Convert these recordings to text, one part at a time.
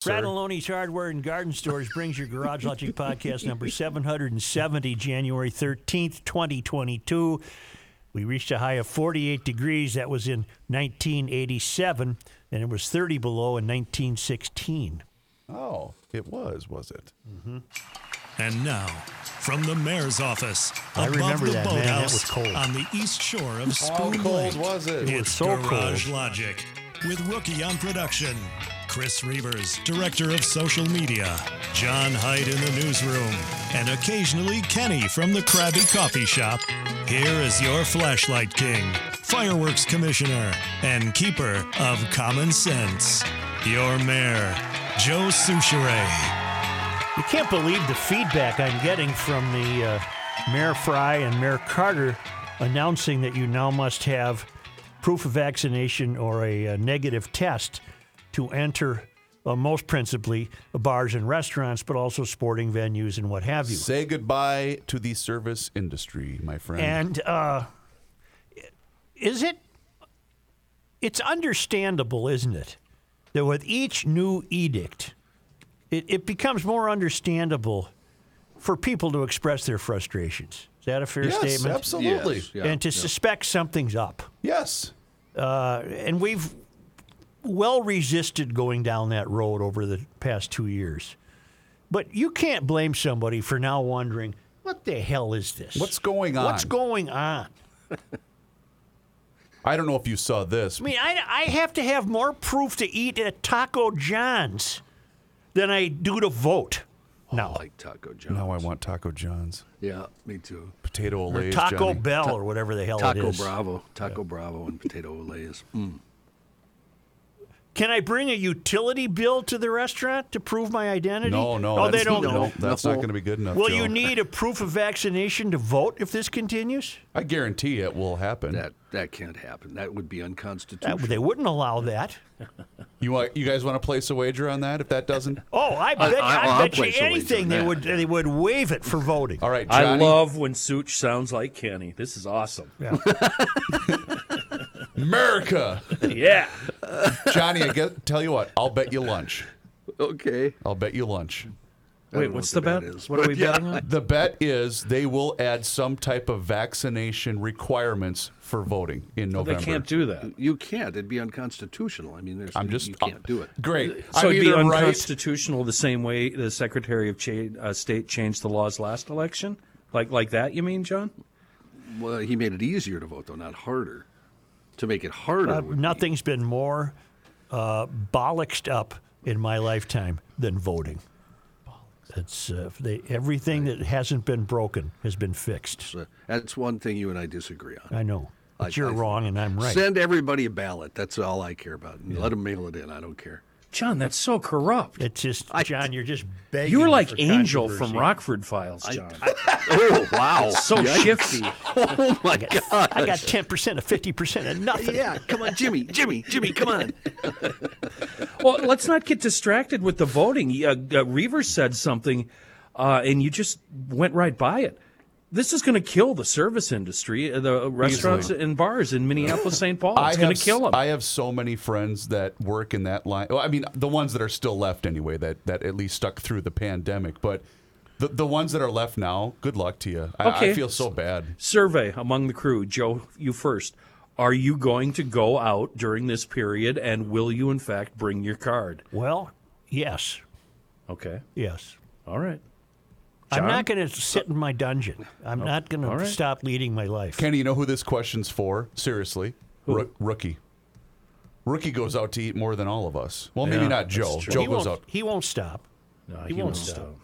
Fratallone's Hardware and Garden Stores brings your Garage Logic podcast number 770, January 13th, 2022. We reached a high of 48 degrees. That was in 1987, and it was 30 below in 1916. Oh, it was, was it? Mm-hmm. And now, from the mayor's office, I above remember the that, man. That boathouse was cold. on the east shore of Spoon How Spoon cold Lake, was it? It it's was so Garage cold. Logic with Rookie on production, Chris Reavers, director of social media, John Hyde in the newsroom, and occasionally Kenny from the Krabby Coffee Shop. Here is your flashlight king, fireworks commissioner, and keeper of common sense, your mayor, Joe Soucheray. You can't believe the feedback I'm getting from the uh, Mayor Fry and Mayor Carter announcing that you now must have proof of vaccination or a, uh negative test to enter, uh, most principally, bars and restaurants, but also sporting venues and what have you. Say goodbye to the service industry, my friend. And uh, is it? It's understandable, isn't it, that with each new edict, it, it becomes more understandable for people to express their frustrations. Is that a fair yes, statement? absolutely. Yes, yeah. and to suspect something's up. Yes. Uh, and we've well resisted going down that road over the past two years. But you can't blame somebody for now wondering, what the hell is this? What's going on? What's going on? I don't know if you saw this. I mean, I, I have to have more proof to eat at Taco John's than I do to vote. No. I like Taco John's. Now I want Taco John's. Yeah, me too. Potato Or Olés, Taco Johnny. Bell or whatever the hell it Taco. Bravo, Taco Bravo, and potato Olés. Mm. Can I bring a utility bill to the restaurant to prove my identity? No, no. Oh, they don't. No, that's No. not going to be good enough. Will Joe. you need a proof of vaccination to vote if this continues? I guarantee it will happen. That that can't happen. That would be That- unconstitutional. they wouldn't allow that. You want? You guys want to place a wager on that? If that doesn't, Oh, I bet, I, I- I'll bet you place a wager anything they would they would waive it for voting. all right, I love when Such sounds like Kenny. This is awesome. America. yeah. Johnny, I get, tell you what, I'll bet you lunch. okay. I'll bet you lunch. I don't Wait, know what's what the the bet? bet is, what are but we yeah. betting on? The bet is they will add some type of vaccination requirements for voting in November. They November. can't do that. You can't. It'd be unconstitutional. I mean, there's, I'm just you can't do it. Great. So I'm it'd be either right. unconstitutional the same way the Secretary of Cha- uh, State changed the laws last election? Like like that, you mean, John? Well, he made it easier to vote, though, not harder. To make it harder, Uh, be- nothing's been more uh, bollocksed up in my lifetime than voting. It's uh, they, everything that hasn't been broken has been fixed. that's one thing you and I disagree on. I know, but I- you're I- wrong and I'm right. Send everybody a ballot. That's all I care about. And Let them mail it in. I don't care. John, that's so corrupt. It's just John, you're just begging. You're like for Angel from. Rockford Files, John. Oh wow! so shifty. oh my God! I got ten percent of fifty percent of nothing. Yeah, come on, Jimmy, Jimmy, Jimmy, come on. Well, let's not get distracted with the voting. Uh, uh, Reavers said something, uh, and you just went right by it. This is going to kill the service industry, uh, the restaurants and bars in Minneapolis, St. Paul. It's I going to kill them. I have so many friends that work in that line. Well, I mean, the ones that are still left anyway, that that at least stuck through the pandemic. But the the ones that are left now, good luck to you. I, I feel so bad. Survey among the crew. Joe, you first. Are you going to go out during this period, and will you, in fact, bring your card? Well, yes, Okay. yes. All right. I'm not going to sit in my dungeon. I'm oh, not going all to stop leading my life. Kenny, you know who this question's for? Seriously, Rook- rookie. Rookie goes out to eat more than all of us. Well, maybe not Joe. Joe he goes won't, out. he won't stop. No, He he won't won't stop. stop.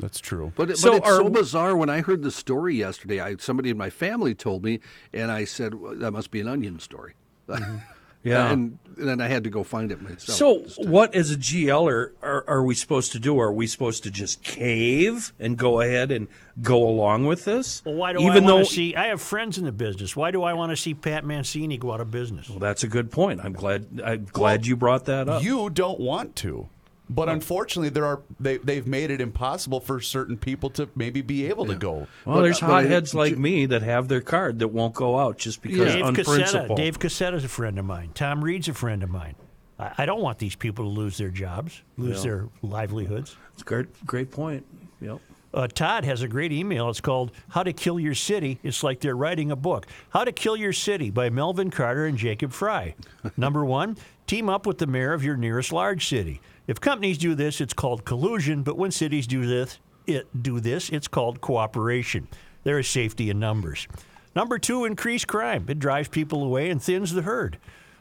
That's true. But, it- So but it's are- so bizarre. When I heard the story yesterday, I, somebody in my family told me, and I said, well, "That must be an onion story." Mm-hmm. Yeah. and, and then I had to go find it myself. So, Just what as a GLer are, are we supposed to do? Are we supposed to just cave and go ahead and go along with this? Well, why do Even I though want to see? I have friends in the business. Why do I want to see Pat Mancini go out of business? Well, that's a good point. I'm glad. I'm glad you brought that up. You don't want to. But unfortunately, there are they they've made it impossible for certain people to maybe be able to go. well, there's but I- hotheads like me that have their card that won't go out just because Dave unprincipled. Cassetta. Dave Cassetta's a friend of mine. Tom Reed's a friend of mine. I, I don't want these people to lose their jobs, lose Yeah. their livelihoods. It's a great, great point. Yep. Uh, Todd has a great email. It's called How to Kill Your City. It's like they're writing a book. How to Kill Your City by Melvin Carter and Jacob Fry. Number one, team up with the mayor of your nearest large city. If companies do this, it's called collusion, but when cities do this, it do this, it's called cooperation. There is safety in numbers. Number two, increase crime. It drives people away and thins the herd.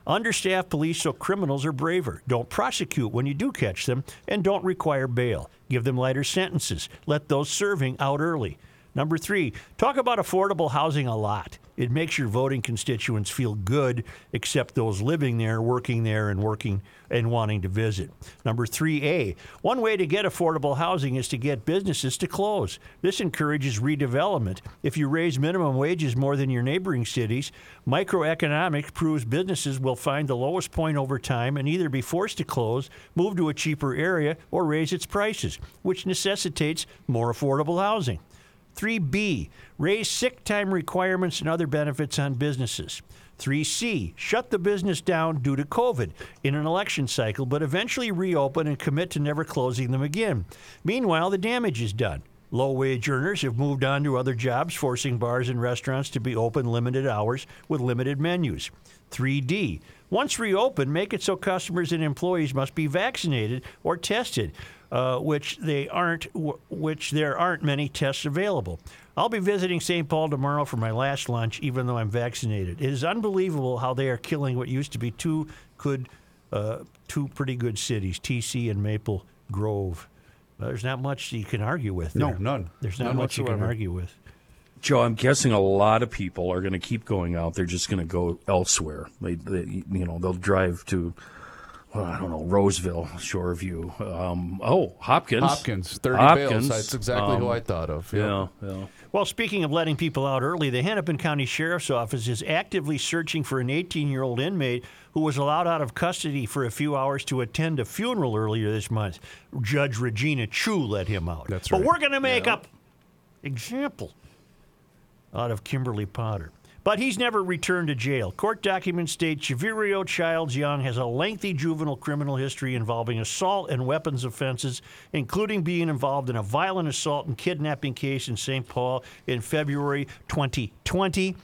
Understaffed police so criminals are braver. Don't prosecute when you do catch them, and don't require bail. Give them lighter sentences. Let those serving out early. Number three, talk about affordable housing a lot. It makes your voting constituents feel good, except those living there, working there, and working and wanting to visit. Number three A, one way to get affordable housing is to get businesses to close. This encourages redevelopment. If you raise minimum wages more than your neighboring cities, microeconomics proves businesses will find the lowest point over time and either be forced to close, move to a cheaper area, or raise its prices, which necessitates more affordable housing. 3B, raise sick time requirements and other benefits on businesses. 3C, shut the business down due to COVID in an election cycle, but eventually reopen and commit to never closing them again. Meanwhile, the damage is done. Low wage earners have moved on to other jobs, forcing bars and restaurants to be open limited hours with limited menus. 3D. Once reopened, make it so customers and employees must be vaccinated or tested, uh, which they aren't. W- which there aren't many tests available. I'll be visiting St. Paul tomorrow for my last lunch, even though I'm vaccinated. It is unbelievable how they are killing what used to be two good, uh, two pretty good cities, TC and Maple Grove. Uh, there's not much you can argue with. No, none. There's not None much you can argue with. Joe, I'm guessing a lot of people are going to keep going out. They're just going to go elsewhere. They, they, you know, they'll drive to, well, I don't know, Roseville, Shoreview. Um, oh, Hopkins. Hopkins, 30 Hopkins, bales. That's exactly who um, I thought of. Yep. Yeah, yeah. Well, speaking of letting people out early, the Hennepin County Sheriff's Office is actively searching for an 18 year old inmate who was allowed out of custody for a few hours to attend a funeral earlier this month. Judge Regina Chu let him out. That's right. But we're going to make up example out of Kimberly Potter. But he's never returned to jail. Court documents state Chivirio Childs Young has a lengthy juvenile criminal history involving assault and weapons offenses, including being involved in a violent assault and kidnapping case in St. Paul in February 2020.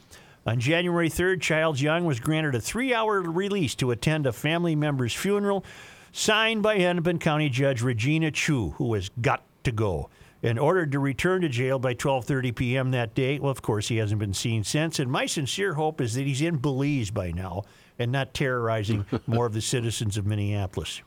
On January 3rd, Childs Young was granted a three hour release to attend a family member's funeral, signed by Hennepin County Judge Regina Chu, who has got to go and ordered to return to jail by 12:30 p.m. that day. Well, of course, he hasn't been seen since, and my sincere hope is that he's in Belize by now and not terrorizing more of the citizens of Minneapolis.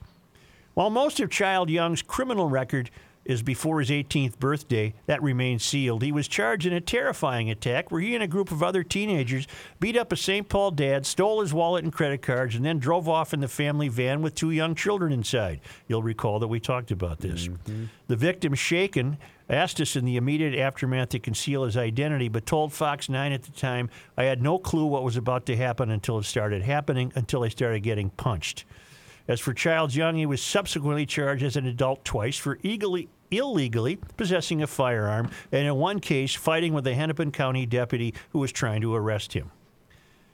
While most of Child Young's criminal record is before his 18th birthday, that remains sealed. He was charged in a terrifying attack where he and a group of other teenagers beat up a St. Paul dad, stole his wallet and credit cards, and then drove off in the family van with two young children inside. You'll recall that we talked about this. Mm-hmm. The victim, Shaken, asked us in the immediate aftermath to conceal his identity, but told Fox 9 at the time, I had no clue what was about to happen until it started happening, until I started getting punched. As for Childs Young, he was subsequently charged as an adult twice for illegally, illegally possessing a firearm, and in one case, fighting with a Hennepin County deputy who was trying to arrest him.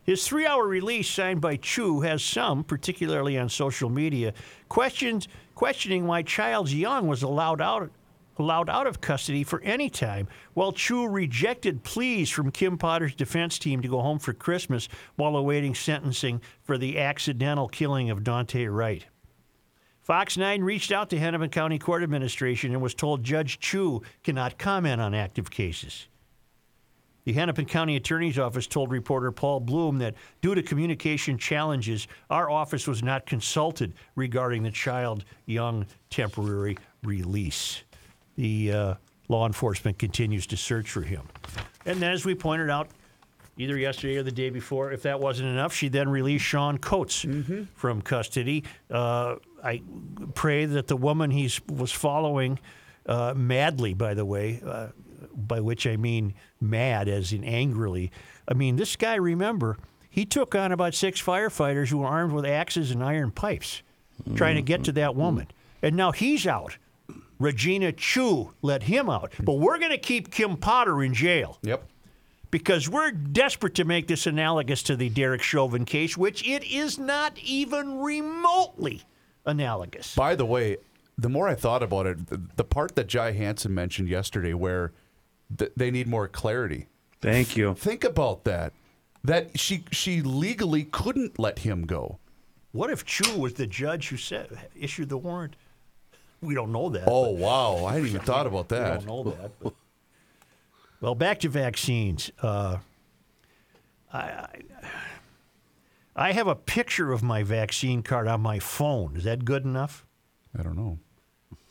His three hour release, signed by Chu, has some, particularly on social media, questions, questioning why Childs Young was allowed out, allowed out of custody for any time, while Chu rejected pleas from Kim Potter's defense team to go home for Christmas while awaiting sentencing for the accidental killing of Daunte Wright. Fox 9 reached out to Hennepin County Court Administration and was told Judge Chu cannot comment on active cases. The Hennepin County Attorney's Office told reporter Paul Bloom that due to communication challenges, our office was not consulted regarding the child young temporary release. The uh, law enforcement continues to search for him. And then, as we pointed out, either yesterday or the day before. If that wasn't enough, she then released Sean Coates from custody. Uh, I pray that the woman he was following uh, madly, by the way, uh, by which I mean mad as in angrily. I mean, this guy, remember, he took on about six firefighters who were armed with axes and iron pipes trying to get to that woman. And now he's out. Regina Chu let him out. But we're going to keep Kim Potter in jail Yep. because we're desperate to make this analogous to the Derek Chauvin case, which it is not even remotely analogous. By the way, the more I thought about it, the, the part that Jai Hansen mentioned yesterday, where th- they need more clarity. Thank you. Think about that. That she she legally couldn't let him go. What if Chu was the judge who said issued the warrant? We don't know that. Oh wow, I hadn't even thought about We that. don't know that. but- well, back to vaccines. Uh, I, I I have a picture of my vaccine card on my phone. Is that good enough? I don't know.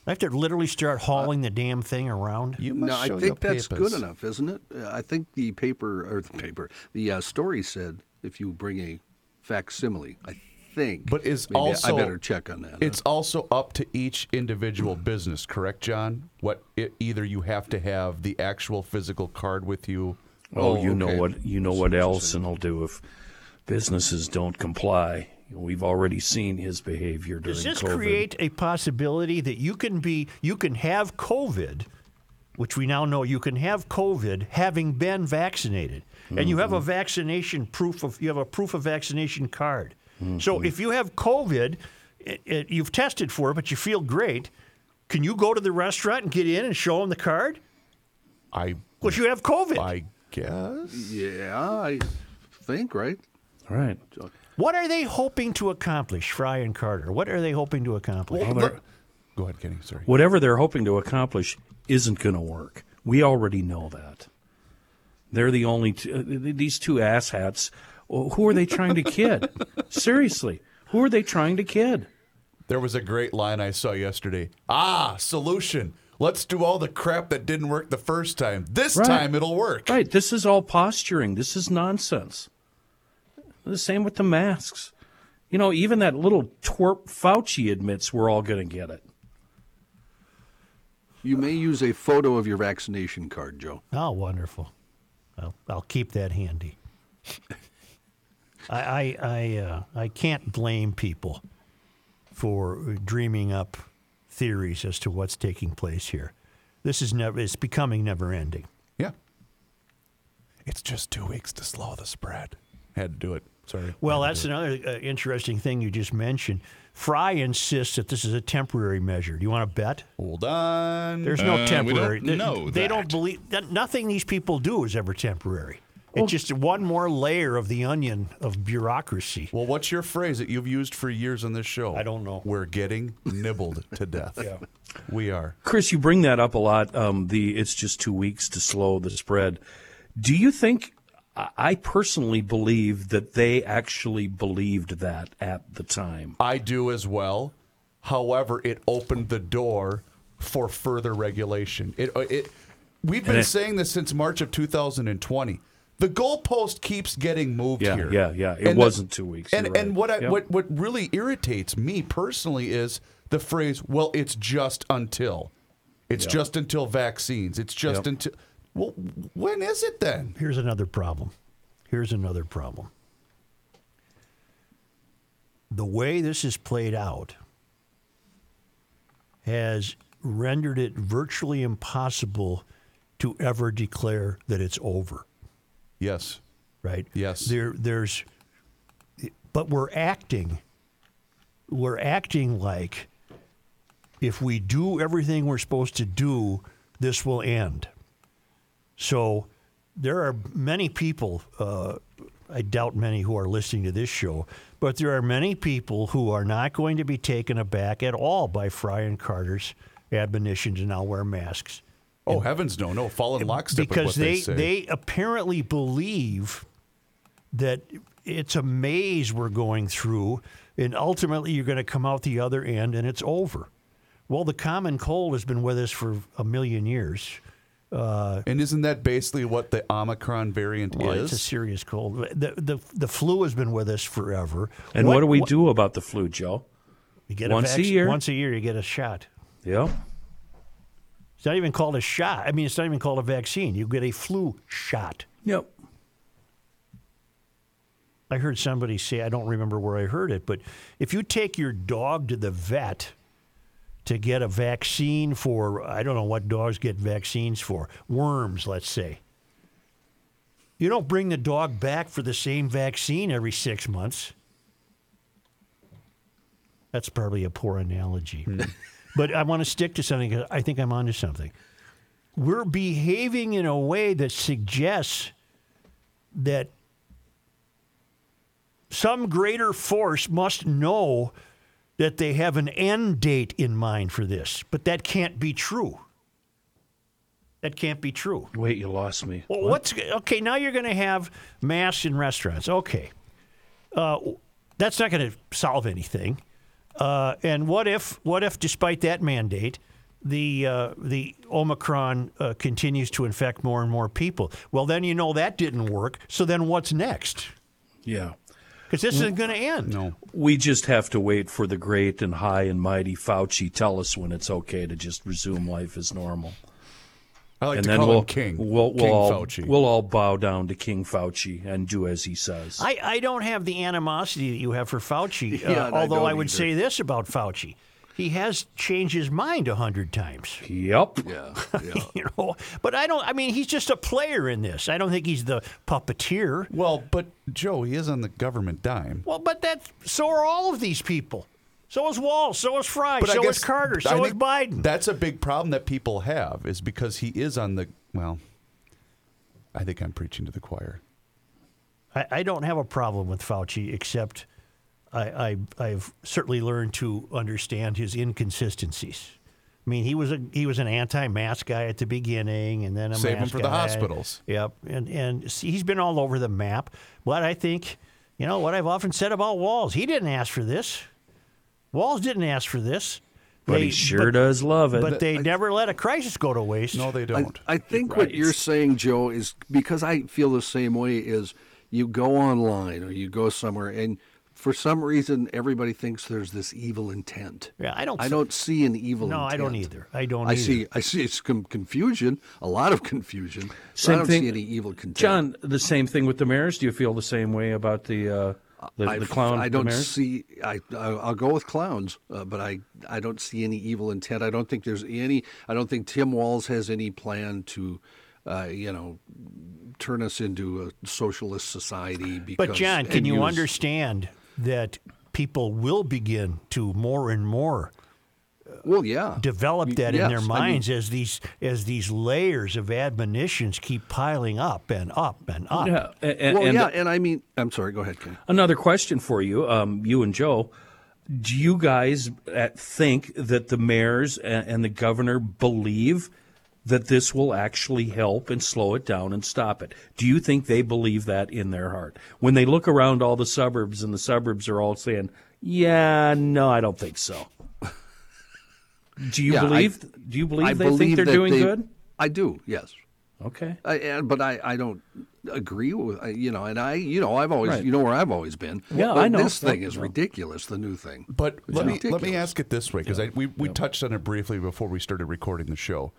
I have to literally start hauling the damn thing around. You must No, I think your that's papers. good enough, isn't it? Uh, I think the paper or the paper, the uh, story said if you bring a facsimile, I think. But is Maybe I- also I better check on that. It's also up to each individual business, correct, John? What it, either you have to have the actual physical card with you. Oh, Oh, you know okay. what you know what Ellison will do if businesses don't comply. We've already seen his behavior during Does this COVID. create a possibility that you can be you can have COVID, which we now know you can have COVID having been vaccinated, and you have Mm-hmm. a vaccination proof of you have a proof of vaccination card. Mm-hmm. So if you have COVID, it, it, you've tested for it, but you feel great. Can you go to the restaurant and get in and show them the card? I Because you have COVID. I guess. yeah, I think right. All right. What are they hoping to accomplish, Fry and Carter? What are they hoping to accomplish? Go ahead, Kenny. Sorry. Whatever they're hoping to accomplish isn't going to work. We already know that. They're the only two, uh, these two asshats. Well, Who are they trying to kid? Seriously, who are they trying to kid? There was a great line I saw yesterday. Ah, solution. Let's do all the crap that didn't work the first time. This Right. time it'll work. Right. This is all posturing. This is nonsense. The same with the masks. You know, even that little twerp Fauci admits we're all going to get it. You may use a photo of your vaccination card, Joe. Oh, wonderful. I'll, I'll keep that handy. I I I, uh, I can't blame people for dreaming up theories as to what's taking place here. This is never. It's becoming never ending. Yeah. It's just two weeks to slow the spread. Had to do it. Sorry. Well, that's another uh, interesting thing you just mentioned. Fry insists that this is a temporary measure. Do you want to bet? Hold on. There's no Uh, temporary. They- know they don't believe that nothing these people do is ever temporary. It's just one more layer of the onion of bureaucracy. Well, what's your phrase that you've used for years on this show? I don't know. We're getting nibbled to death. yeah. We are. Chris, you bring that up a lot. Um, the it's just two weeks to slow the spread. Do you think? I- I personally believe that they actually believed that at the time. I do as well. However, it opened the door for further regulation. It, uh, it, we've been it- saying this since March of 2020. The goalpost keeps getting moved Yeah, here. yeah, yeah. It And wasn't two weeks. And right. and what I, Yep. what what really irritates me personally is the phrase, "Well, it's just until." It's just until vaccines. It's just Yep. until. Well, when is it then? Here's another problem. Here's another problem. The way this is played out has rendered it virtually impossible to ever declare that it's over. Yes. right? Yes. There, there's, but we're acting, we're acting like if we do everything we're supposed to do, this will end. So there are many people, uh, I doubt many who are listening to this show, but there are many people who are not going to be taken aback at all by Fry and Carter's admonition to now wear masks Oh heavens, no, no! Fall in lockstep with because what they, they say. they apparently believe that it's a maze we're going through, and ultimately you're going to come out the other end and it's over. Well, the common cold has been with us for a million years. Uh, and isn't that basically what the Omicron variant Well, is? it's a serious cold. The, the the flu has been with us forever. And what, do we do about the flu, Joe? You get Once a vac- year? Once a year, you get a shot. Yeah. It's not even called a shot. I mean, it's not even called a vaccine. You get a flu shot. Yep. I heard somebody say, I don't remember where I heard it, but if you take your dog to the vet to get a vaccine for, I don't know what dogs get vaccines for, worms, let's say, You don't bring the dog back for the same vaccine every six months. That's probably a poor analogy. Hmm. but I want to stick to something 'cause I think I'm onto something. We're behaving in a way that suggests that some greater force must know that they have an end date in mind for this, but that can't be true. That can't be true. Wait, you lost me. Well, what's okay? Now you're going to have masks in restaurants. Okay, uh, that's not going to solve anything. Uh, and what if, what if, despite that mandate, the uh, the Omicron uh, continues to infect more and more people? Well, then you know that didn't work. So then what's next? Yeah. Because this isn't going to end. No. We just have to wait for the great and high and mighty Fauci tell us when it's okay to just resume life as normal. I like and to then call we'll, him King. We'll, we'll King all, Fauci. We'll all bow down to King Fauci and do as he says. I, I don't have the animosity that you have for Fauci. Yeah, uh, and I although I, would either. say this about Fauci: he has changed his mind a hundred times. yep. Yeah, yeah. you know, but I don't. I mean, he's just a player in this. I don't think he's the puppeteer. well, but Joe, he is on the government dime. Well, but that so are all of these people. So is Wall. So is Fry. But so guess is Carter. So is Biden. That's a big problem that people have is because he is on the well. I think I'm preaching to the choir. I, I don't have a problem with Fauci, except I, I I've certainly learned to understand his inconsistencies. I mean, he was a he was an anti-mask guy at the beginning, and then a Save him mask for the hospitals. Yep, and and see, he's been all over the map. But I think, you know, what I've often said about Walz, he didn't ask for this. Walz didn't ask for this. But They- he sure but- does love it. But they never let a crisis go to waste. No, they don't. I think what you're saying, Joe, is because I feel the same way. Is you go online or you go somewhere, and for some reason everybody thinks there's this evil intent. Yeah, I don't I s- don't see an evil. No, I don't either. I don't I either. see. I see. It's com- confusion. A lot of confusion. Same I don't thing- see any evil content. John, the same thing with the mayors. Do you feel the same way about the uh, the, I, the clown? I don't see. I, I I'll go with clowns, uh, but I I don't see any evil intent. I don't think there's any. I don't think Tim Walz has any plan to, uh, you know, turn us into a socialist society. Because, But John, can you use- understand that people will begin to more and more Well, yeah. develop that in Yes, their I mean- minds as these as these layers of admonitions keep piling up and up and up. Yeah, and, well, and yeah, and I mean, I'm sorry. Go ahead, Ken. another question for you, um, you and Joe. Do you guys uh, think that the mayors and, and the governor believe that this will actually help and slow it down and stop it? Do you think they believe that in their heart? When they look around all the suburbs and the suburbs are all saying, "Yeah, no, I don't think so." Do you Yeah, I- believe? do you believe I they believe think they're doing they- good? I do. Yes. Okay. I, and, but I, I don't agree with uh, you know, and I you know I've always Right. you know where I've always been. Yeah, But I know. This thing is no. ridiculous. The new thing. But It's let me let me ask it this way because we we touched on it briefly before we started recording the show.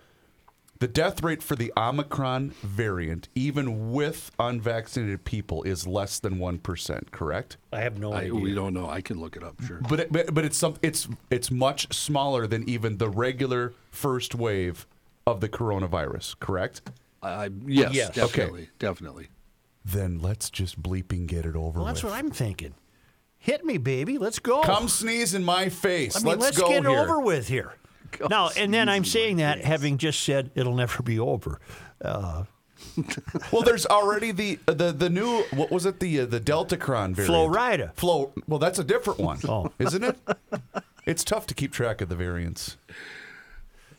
The death rate for the Omicron variant, even with unvaccinated people, is less than one percent. Correct? I have no I, idea. we don't know. I can look it up. Sure. But it, but, but it's some it's it's much smaller than even the regular first wave of the coronavirus. Correct? I, yes, Yes. Okay. definitely, definitely. Then let's just bleeping get it over well, that's with. what I'm thinking. Hit me, baby. Let's go. Come sneeze in my face. I mean, let's, let's, go get here. over with here. Now, and then I'm saying that having just said it'll never be over. Uh, Well, there's already the the the new what was it the uh, the Deltacron variant? Florida. Flow. Well, that's a different one, Oh. isn't it? It's tough to keep track of the variants.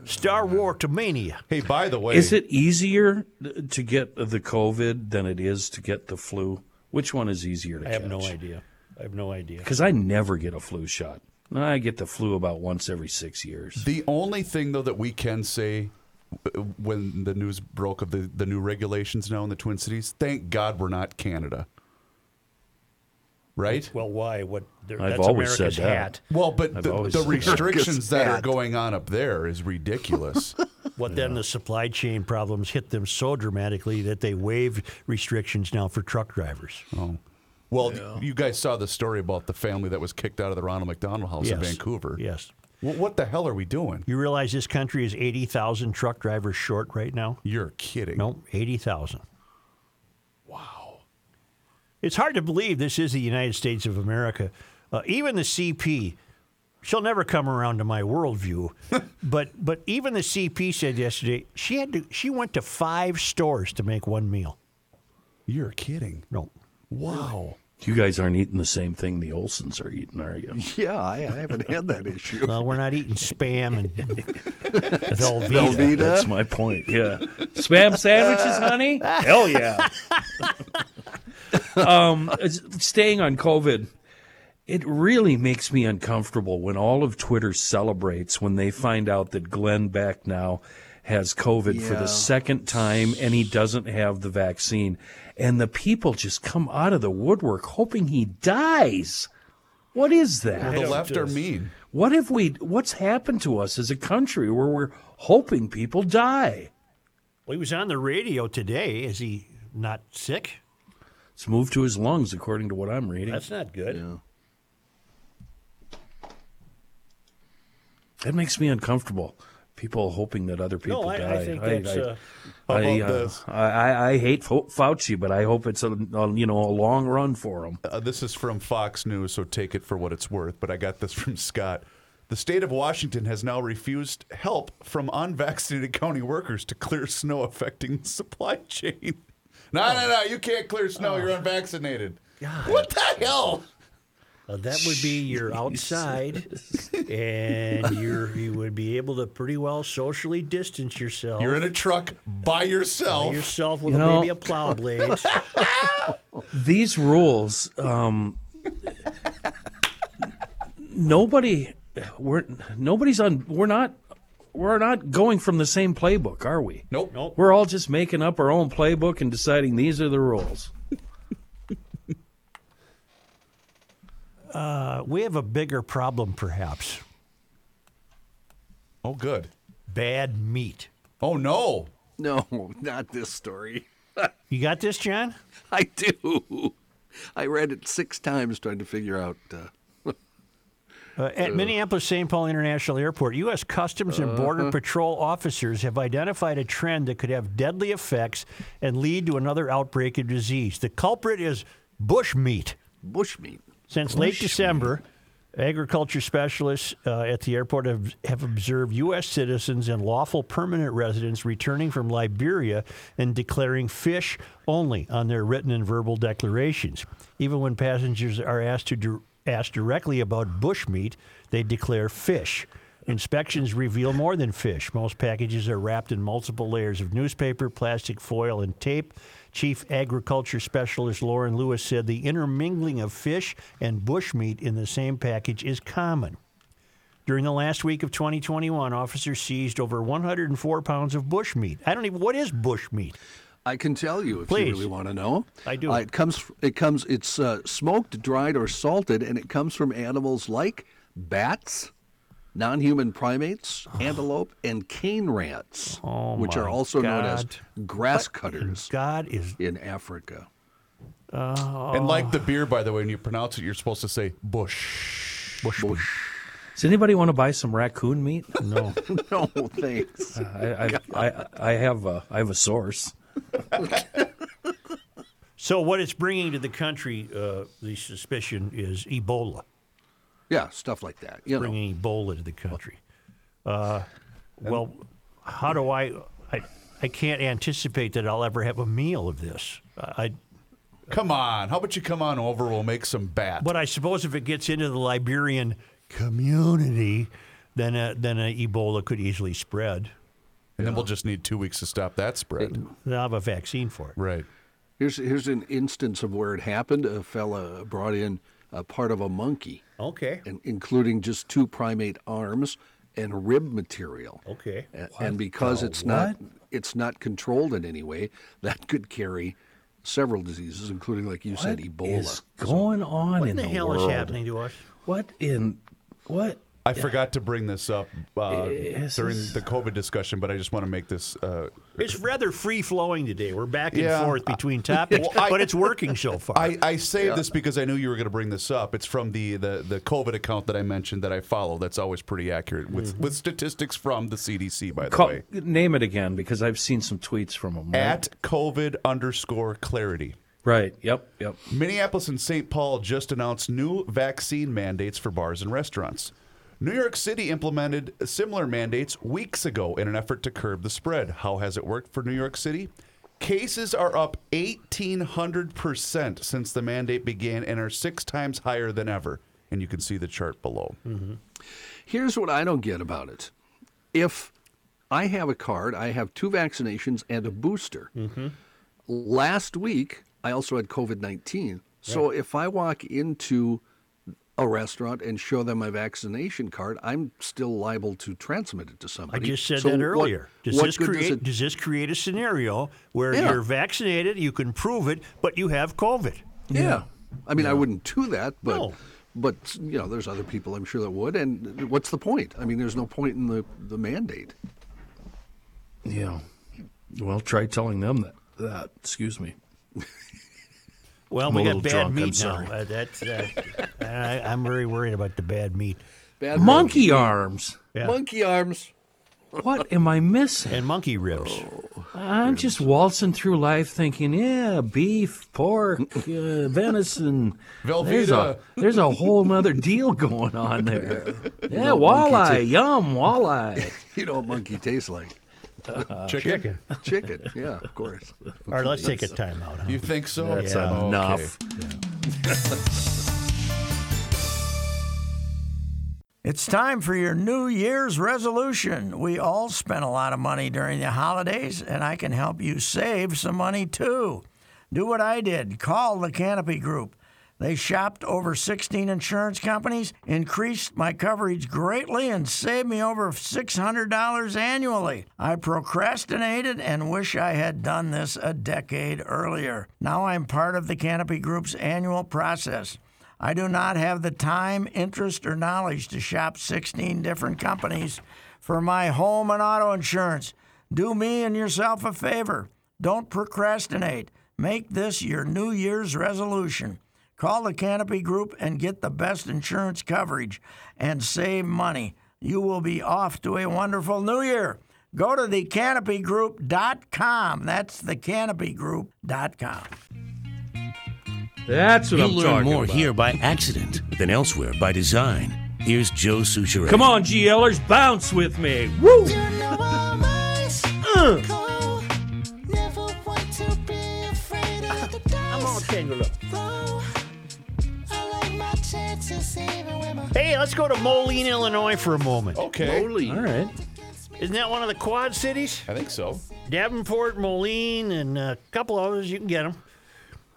Star War to mania. Hey, by the way, Is it easier to get the COVID than it is to get the flu? Which one is easier to I have no idea. I have no idea. Because I never get a flu shot. I get the flu about once every six years. the only thing though that we can say uh, when the news broke of the the new regulations now in the Twin Cities? Thank God we're not Canada. Right? Well, why? What? there- I've That's always America's said that. hat. Well, but I've the, always the said that. restrictions that are hat. going on up there is ridiculous. What then? The supply chain problems hit them so dramatically that they waived restrictions now for truck drivers. Oh. Well, you guys saw the story about the family that was kicked out of the Ronald McDonald House in Vancouver. Yes. Wh- What the hell are we doing? You realize this country is 80,000 truck drivers short right now? You're kidding. No, 80,000. Wow. It's hard to believe this is the United States of America. Uh, even the CP, she'll never come around to my worldview, but but even the CP said yesterday she had to she went to five stores to make one meal. You're kidding. No, Wow. You guys aren't eating the same thing the Olsons are eating, are you? Yeah, I, I haven't had that issue. well, we're not eating spam and Velveeta. Velveeta. That's my point. Yeah. Spam sandwiches, honey? Hell yeah. um, staying on COVID, it really makes me uncomfortable when all of Twitter celebrates when they find out that Glenn Beck now has COVID for the second time and he doesn't have the vaccine. And the people just come out of the woodwork hoping he dies. What is that? The left are mean. What have we? What's happened to us as a country where we're hoping people die? Well, he was on the radio today. Is he not sick? It's moved to his lungs, according to what I'm reading. That's not good. Yeah. that makes me uncomfortable. People hoping that other people No, I, die. I think that's. uh, I, about uh, this? I, I, I hate Fauci, but I hope it's a, a you know a long run for him. Uh, this is from Fox News, so take it for what it's worth. But I got this from Scott. The state of Washington has now refused help from unvaccinated county workers to clear snow affecting the supply chain. No, no, no! You can't clear snow. You're unvaccinated. What the hell? Uh, that would be you're outside, and you're you would be able to pretty well socially distance yourself. You're in a truck by yourself. yourself with You know- maybe a plow blade. These rules, um, nobody, we're nobody's on. We're not. We're not going from the same playbook, are we? Nope. Nope. We're all just making up our own playbook and deciding these are the rules. Uh, we have a bigger problem, perhaps. Oh, good. Bad meat. Oh no. No, not this story. You got this, John? I do. I read it six times trying to figure out. Uh, Uh, at Minneapolis St. Paul International Airport, U.S. Customs and Border Patrol officers have identified a trend that could have deadly effects and lead to another outbreak of disease. The culprit is bush meat. bushmeat. Since late December, agriculture specialists uh, at the airport have, have observed U.S. citizens and lawful permanent residents returning from Liberia and declaring fish only on their written and verbal declarations. Even when passengers are asked to dir- asked directly about bushmeat, they declare fish. Inspections reveal more than fish. Most packages are wrapped in multiple layers of newspaper, plastic foil, and tape. Chief Agriculture Specialist Lauren Lewis said the intermingling of fish and bushmeat in the same package is common. During the last week of 2021, officers seized over 104 pounds of bushmeat. I don't even what is bushmeat? I can tell you if Please. you really want to know. I do. Uh, it comes. It comes. It's uh, smoked, dried, or salted, and it comes from animals like bats, non-human primates, antelope, and cane rats, Oh, which are my also known as God. grass cutters God is in Africa. And like the beer, by the way, when you pronounce it, you're supposed to say bush. bush. Does anybody want to buy some raccoon meat? No. no, thanks. I, I, I, I have a, I have a source. So what it's bringing to the country, uh, the suspicion is Ebola. Yeah, stuff like that. You know, bringing Ebola to the country. Uh, well, how do I, I? I can't anticipate that I'll ever have a meal of this. I, Come on. How about you come on over? We'll make some bat. but I suppose if it gets into the Liberian community, then a, then a Ebola could easily spread. and then we'll just need two weeks to stop that spread. They'll have a vaccine for it. Right. here's here's an instance of where it happened. A fella brought in a part of a monkey, Okay. and including just two primate arms and rib material. Okay. A- and because it's not it's not controlled in any way, that could carry several diseases, including, like you said, What Ebola. is going on What in the, the hell world? is happening to us? What in what? I forgot to bring this up uh, Is during this- the COVID discussion, but I just want to make this. Uh, It's rather free flowing today. We're back and Yeah, forth between topics, Well, I- but it's working so far. I, I saved this because I knew you were going to bring this up. It's from the, the, the COVID account that I mentioned that I follow. That's always pretty accurate with, with statistics from the CDC, by the Call, way. name it again because I've seen some tweets from them. At COVID underscore clarity. Right. Yep. Yep. Minneapolis and St. Paul just announced new vaccine mandates for bars and restaurants. New York City implemented similar mandates weeks ago in an effort to curb the spread. How has it worked for New York City? Cases are up 1,800% since the mandate began and are six times higher than ever. And you can see the chart below. Mm-hmm. Here's what I don't get about it. If I have a card, I have two vaccinations and a booster. Mm-hmm. Last week, I also had COVID 19. So if I walk into a restaurant and show them my vaccination card, I'm still liable to transmit it to somebody. I just said So that what- earlier. does what this create does it does this create a scenario where Yeah. you're vaccinated, you can prove it, but you have COVID? Yeah. I mean, I wouldn't do that, but No. but you know, there's other people I'm sure that would. And what's the point? I mean, there's no point in the the mandate. Yeah. Well, try telling them that. That. Excuse me. Well, I'm we a got bad drunk, I'm meat now. Uh, that's uh, I, I'm very worried about the bad meat Bad Monkey arms. Yeah. monkey arms. What am I missing? and monkey ribs. Oh. I'm just waltzing through life thinking, yeah, beef, pork, uh, venison. There's a, there's a whole nother deal going on there. Yeah, walleye, yum, walleye. You know what monkey tastes like? Uh, Chicken? Chicken. Chicken. Yeah, of course. All right, let's take a time out. Huh? You think so? That's Yeah. Okay. enough. It's time for your New Year's resolution. We all spent a lot of money during the holidays, and I can help you save some money too. Do what I did call the Canopy Group. They shopped over 16 insurance companies, increased my coverage greatly, and saved me over $600 annually. I procrastinated and wish I had done this a decade earlier. Now I'm part of the Canopy Group's annual process. I do not have the time, interest, or knowledge to shop 16 different companies for my home and auto insurance. Do me and yourself a favor. Don't procrastinate. Make this your New Year's resolution. Call the Canopy Group and get the best insurance coverage and save money. You will be off to a wonderful new year. Go to thecanopygroup.com. That's thecanopygroup.com. That's what You'll I'm learn talking more about. here by accident than elsewhere by design. Here's Joe Soucheray. Come on, GLers, bounce with me. Woo! Uh. I'm Hey, let's go to Moline, Illinois for a moment. Okay. Moline. All right. Isn't that one of the quad cities? I think so. Davenport, Moline, and a couple others. You can get them.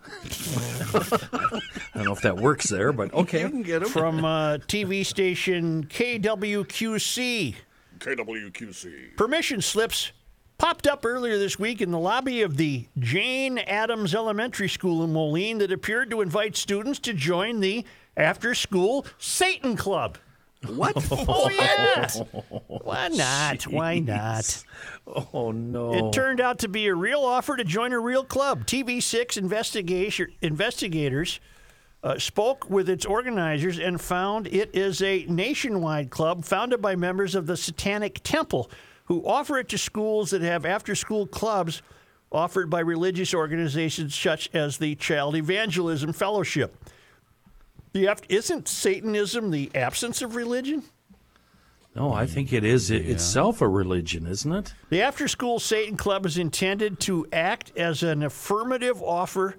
I don't know if that works there, but okay. You can get them. from uh, TV station KWQC. KWQC. Permission slips popped up earlier this week in the lobby of the Jane Addams Elementary School in Moline that appeared to invite students to join the after school Satan Club. What? Oh, yeah. Why not? Why not? Oh no. It turned out to be a real offer to join a real club. TV6 investigation, investigators uh, spoke with its organizers and found it is a nationwide club founded by members of the Satanic Temple who offer it to schools that have after school clubs offered by religious organizations such as the Child Evangelism Fellowship. The, af- isn't Satanism the absence of religion? No, I think it is it itself a religion, isn't it? The After School Satan Club is intended to act as an affirmative offer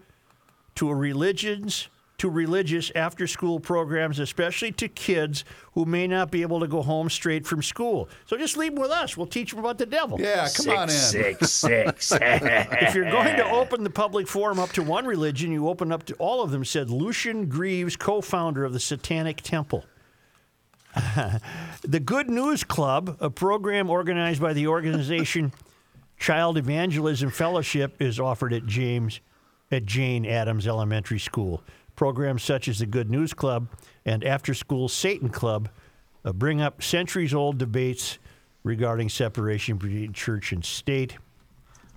to a religions to religious after school programs, especially to kids who may not be able to go home straight from school. So just leave them with us. We'll teach them about the devil. Yeah, come on in. Six, six. if you're going to open the public forum up to one religion, you open up to all of them, said Lucien Greaves, co founder of the Satanic Temple. the Good News Club, a program organized by the organization Child Evangelism Fellowship, is offered at James at Jane Addams Elementary School. Programs such as the Good News Club and After School Satan Club uh, bring up centuries old debates regarding separation between church and state.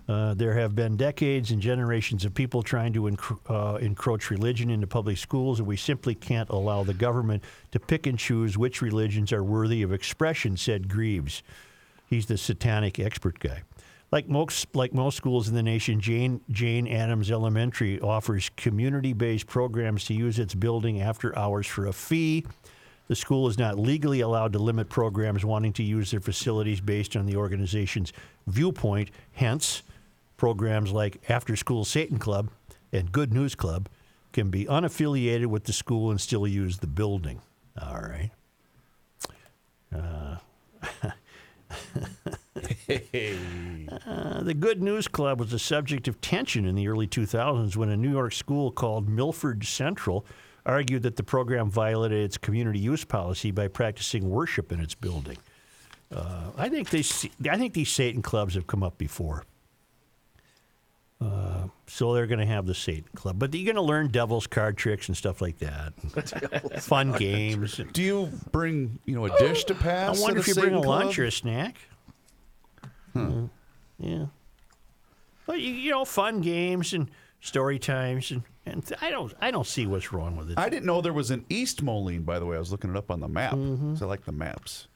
Uh, there have been decades and generations of people trying to encro- uh, encroach religion into public schools, and we simply can't allow the government to pick and choose which religions are worthy of expression, said Greaves. He's the satanic expert guy. Like most, like most schools in the nation, Jane, Jane Addams Elementary offers community based programs to use its building after hours for a fee. The school is not legally allowed to limit programs wanting to use their facilities based on the organization's viewpoint. Hence, programs like After School Satan Club and Good News Club can be unaffiliated with the school and still use the building. All right. Uh, the Good News Club was a subject of tension in the early 2000s when a New York school called Milford Central argued that the program violated its community use policy by practicing worship in its building. Uh, I think they, I think these Satan clubs have come up before. Uh, so they're going to have the Satan Club, but you're going to learn devil's card tricks and stuff like that. Fun games. Do you bring, you know, a dish to pass? I wonder if you bring a Club? lunch or a snack. Mm, Yeah. But you, you know, fun games and story times and, and th- I don't I don't see what's wrong with it. I didn't know there was an East Moline, by the way. I was looking it up on the map. Mm-hmm. 'cause I like the maps.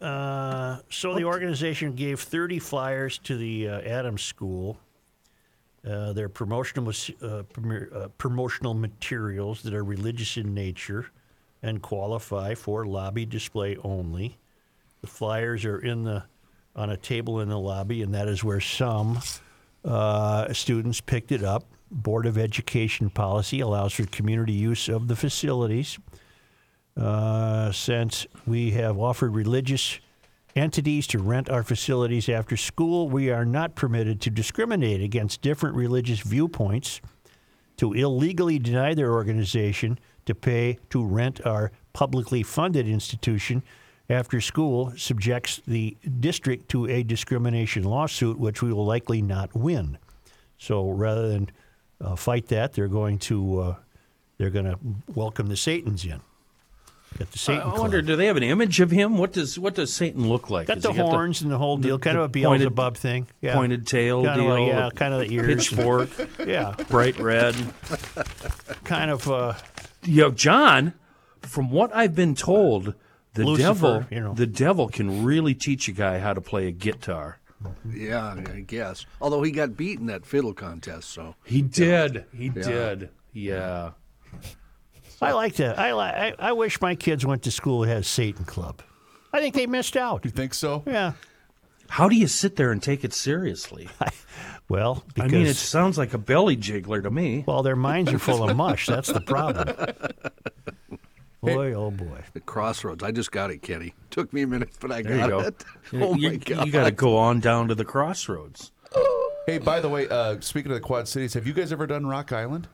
Uh, so the organization gave 30 flyers to the uh, Adams School. Uh, they're promotional mas- uh, premier- uh, promotional materials that are religious in nature and qualify for lobby display only. The flyers are in the on a table in the lobby, and that is where some uh, students picked it up. Board of Education policy allows for community use of the facilities. Uh, since we have offered religious entities to rent our facilities after school, we are not permitted to discriminate against different religious viewpoints, to illegally deny their organization to pay to rent our publicly funded institution after school subjects the district to a discrimination lawsuit, which we will likely not win. So rather than uh, fight that, they're going to uh, they're going to welcome the Satans in. Got the I Satan I Club. wonder, do they have an image of him? What does what does Satan look like? Got Does the he got horns and the whole deal, kind of a the pointed- Beelzebub thing. Yeah. pointed tail kind deal, Of, yeah, kind of the ears. pitchfork, yeah, bright red. kind of. Uh, You know, John, from what I've been told, the Lucifer, devil, you know. the devil can really teach a guy how to play a guitar. Yeah, I guess. Although he got beat in that fiddle contest, so He did. He did. Yeah. I like that. I, li- I I wish my kids went to school that has Satan Club. I think they missed out. You think so? Yeah. How do you sit there and take it seriously? Well, because I mean, it sounds like a belly jiggler to me. well, their minds are full of mush. That's the problem. Boy, oh boy. the crossroads. I just got it, Kenny. Took me a minute, but I There got go. it. Oh you, my god! You got to go on down to the crossroads. Hey, by the way, uh, speaking of the Quad Cities, have you guys ever done Rock Island?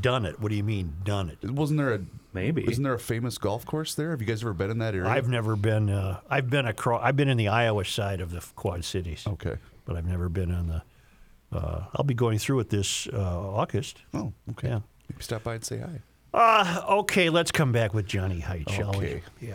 Done it. What do you mean, done it? Wasn't there a Maybe. Isn't there a famous golf course there? Have you guys ever been in that area? I've never been. Uh, I've been across. I've been in the Iowa side of the Quad Cities. Okay. but I've never been on the. Uh, I'll be going through it this uh, August. Oh, okay. Yeah. Maybe stop by and say hi. Uh, okay, let's come back with Johnny Height, shall Okay. we? Yeah.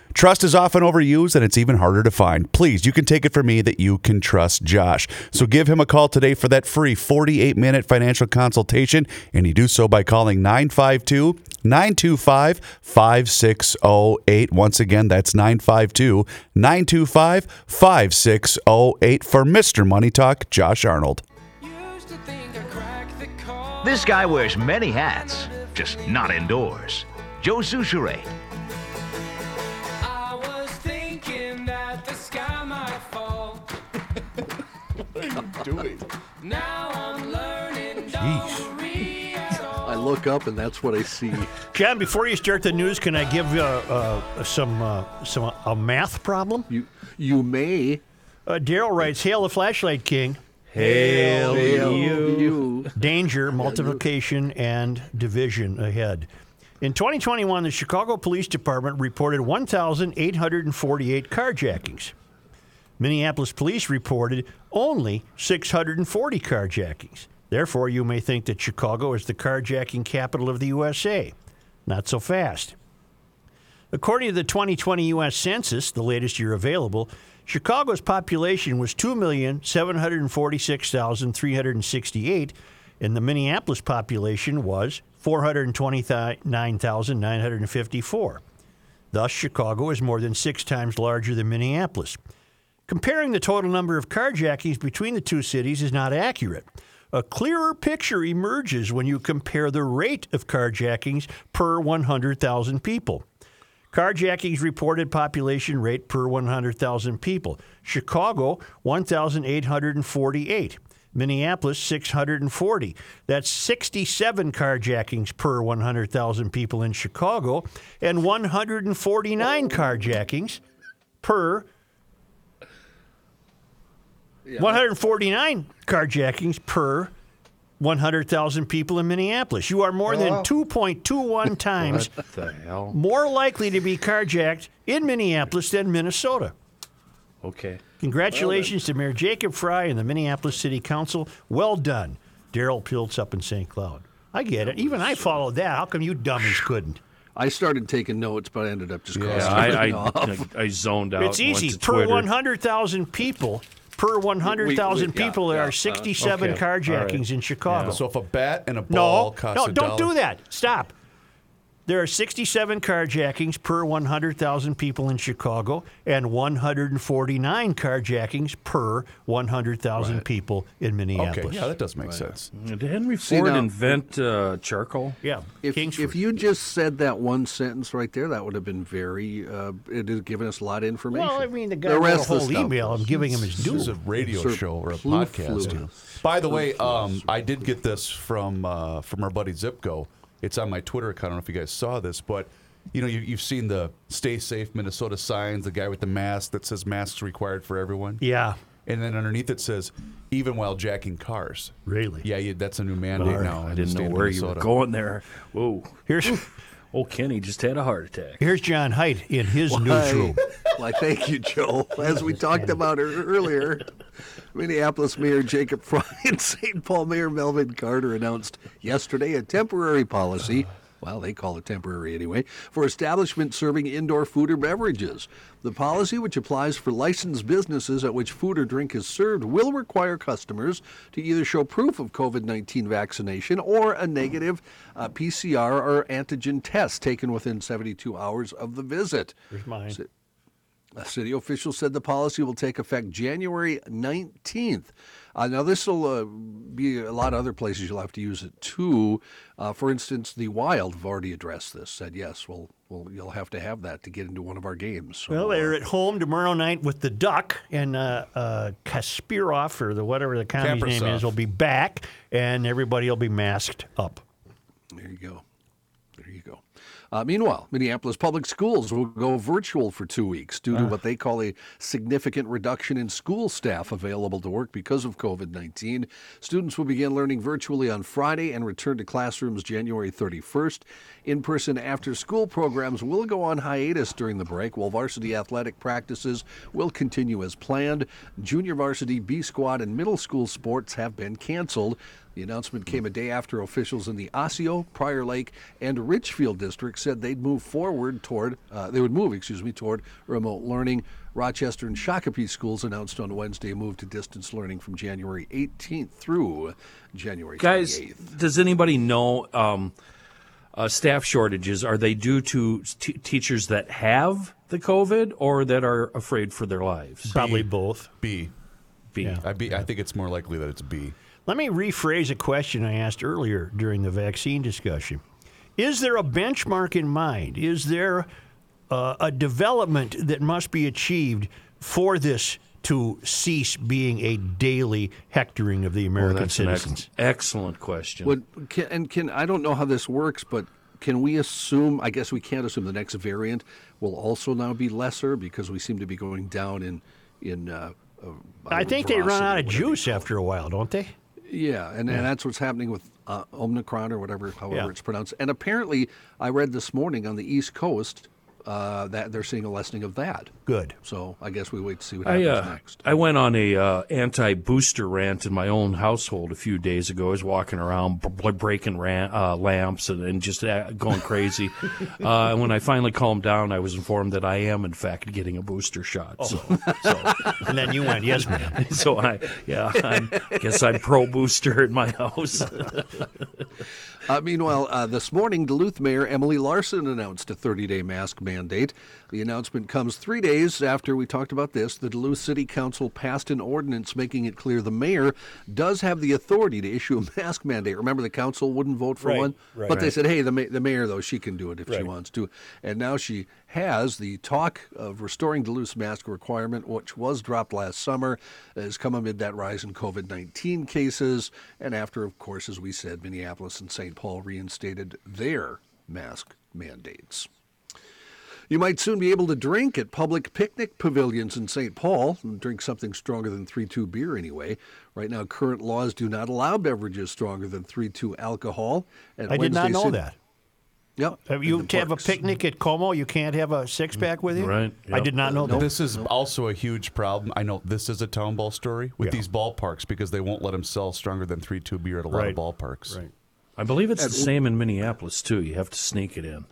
Trust is often overused and it's even harder to find. Please, you can take it from me that you can trust Josh. So give him a call today for that free 48 minute financial consultation, and you do so by calling 952 925 5608. Once again, that's 952 925 5608 for Mr. Money Talk, Josh Arnold. This guy wears many hats, just not indoors. Joe Soucheray. Doing? Now I'm learning don't worry. I look up, and that's what I see. John, before you start the news, can I give uh, uh, some uh, some a math problem? You you may. Uh, Daryl writes, "Hail the flashlight king." Hail, Hail you. you. Danger, multiplication, and division ahead. In 2021, the Chicago Police Department reported 1,848 carjackings. Minneapolis police reported only 640 carjackings. Therefore, you may think that Chicago is the carjacking capital of the USA. Not so fast. According to the 2020 U.S. Census, the latest year available, Chicago's population was 2,746,368, and the Minneapolis population was 429,954. Thus, Chicago is more than six times larger than Minneapolis. Comparing the total number of carjackings between the two cities is not accurate. A clearer picture emerges when you compare the rate of carjackings per 100,000 people. Carjackings reported population rate per 100,000 people. Chicago, 1,848. Minneapolis, 640. That's 67 carjackings per 100,000 people in Chicago and 149 carjackings per 149 carjackings per 100,000 people in Minneapolis. You are more than 2.21 times What the hell? more likely to be carjacked in Minneapolis than Minnesota. Okay. Congratulations to Mayor Jacob Frey and the Minneapolis City Council. Well done. Daryl Piltz up in St. Cloud. I get it. Even I followed that. How come you dummies couldn't? I started taking notes, but I ended up just crossing Yeah, everything I, off. I, I zoned out. It's easy. to Per 100,000 people, per 100,000 we- yeah, people, there yeah, are uh, 67 okay. carjackings All right. in Chicago. So if a bat and a ball No, cost no, don't dollar- do that. Stop. There are 67 carjackings per 100,000 people in Chicago and 149 carjackings per 100,000 people in Minneapolis. Okay, Minneapolis. yeah, that does make sense. Did Henry See, Ford now- invent uh, charcoal? Yeah, If, Kingsford. if you just said that one sentence right there, that would have been very. Uh, it has given us a lot of information. well, I mean, the guy the wrote a rest of the whole stuff email. I'm giving him his This is due. a radio Sir, show or a flu- podcast. flu. By the way, um, I did get this from uh, from our buddy Zipco. It's on my Twitter account. I don't know if you guys saw this, but you know you, you've seen the "Stay Safe Minnesota" signs. The guy with the mask that says "Masks required for everyone." Yeah, And then underneath it says, "Even while jacking cars." really. Yeah, you, that's a new mandate All right. now. I didn't know of where you were going there. Whoa. Here's Oh, Kenny just had a heart attack. here's John Height in his Why, newsroom. why, thank you, Joe. As we talked about ear- earlier, Minneapolis Mayor Jacob Frey and St. Paul Mayor Melvin Carter announced yesterday a temporary policy. Well, they call it temporary anyway, for establishments serving indoor food or beverages. The policy, which applies for licensed businesses at which food or drink is served, will require customers to either show proof of COVID 19 vaccination or a negative uh, PCR or antigen test taken within 72 hours of the visit. Here's mine. A city official said the policy will take effect January 19th. Uh, now, this will uh, be a lot of other places you'll have to use it too. Uh, for instance, the Wild have already addressed this. Said yes, well, well, you'll have to have that to get into one of our games. So, Well, uh, they're at home tomorrow night with the Duck, and uh, uh, Kasparov, or the whatever the commie's name Kaprizov. is, will be back, and everybody will be masked up. There you go. There you go. Uh, meanwhile, Minneapolis public schools will go virtual for two weeks due to what they call a significant reduction in school staff available to work because of COVID 19. Students will begin learning virtually on Friday and return to classrooms January 31st. In person after school programs will go on hiatus during the break, while varsity athletic practices will continue as planned. Junior varsity, B squad, and middle school sports have been canceled. The announcement came a day after officials in the Osseo, Prior Lake, and Richfield districts said they'd move forward toward, uh, they would move, excuse me, toward remote learning. Rochester and Shakopee schools announced on Wednesday a move to distance learning from January 18th through January 28th. Guys, does anybody know um, uh, staff shortages? Are they due to t- teachers that have the COVID or that are afraid for their lives? Probably both. B. B. I, B. I think it's more likely that it's B. Let me rephrase a question I asked earlier during the vaccine discussion. Is there a benchmark in mind? Is there uh, a development that must be achieved for this to cease being a daily hectoring of the American that's an ex- citizens? excellent question. Would, can, and can I don't know how this works, but can we assume? I guess we can't assume the next variant will also now be lesser because we seem to be going down in in. Uh, uh, I think they run out of juice after a while, don't they? Yeah, and, and that's what's happening with uh, Omicron or whatever, however Yeah. it's pronounced. And apparently, I read this morning on the East Coast uh, that they're seeing a lessening of that. Good. So I guess we wait to see what I happens uh, next. I went on a uh, anti-booster rant in my own household a few days ago. I was walking around b- b- breaking ran- uh, lamps and, and just uh, going crazy. uh, and when I finally calmed down, I was informed that I am in fact getting a booster shot. So, so, And then you went, yes, ma'am. so I yeah, I'm, guess I'm pro booster in my house. Uh, meanwhile, uh, this morning, Duluth Mayor Emily Larson announced a 30 day mask mandate. The announcement comes three days after we talked about this. The Duluth City Council passed an ordinance making it clear the mayor does have the authority to issue a mask mandate. Remember, the council wouldn't vote for Right, one? right. but they said, hey, the, ma- the mayor, though, she can do it if she wants to. And now she has. The talk of restoring Duluth's mask requirement, which was dropped last summer, has come amid that rise in COVID 19 cases. And after, of course, as we said, Minneapolis and St. Paul reinstated their mask mandates. You might soon be able to drink at public picnic pavilions in St. Paul, and drink something stronger than 3 2 beer anyway. Right now, current laws do not allow beverages stronger than 3 2 alcohol. At I did not know that. Yep. Have you to have a picnic at Como, you can't have a six pack with you? Right, I did not know that. This is also a huge problem. I know this is a town ball story with Yeah. these ballparks because they won't let them sell stronger than 3 2 beer at a lot Right. of ballparks. Right. I believe it's the same in Minneapolis too. You have to sneak it in.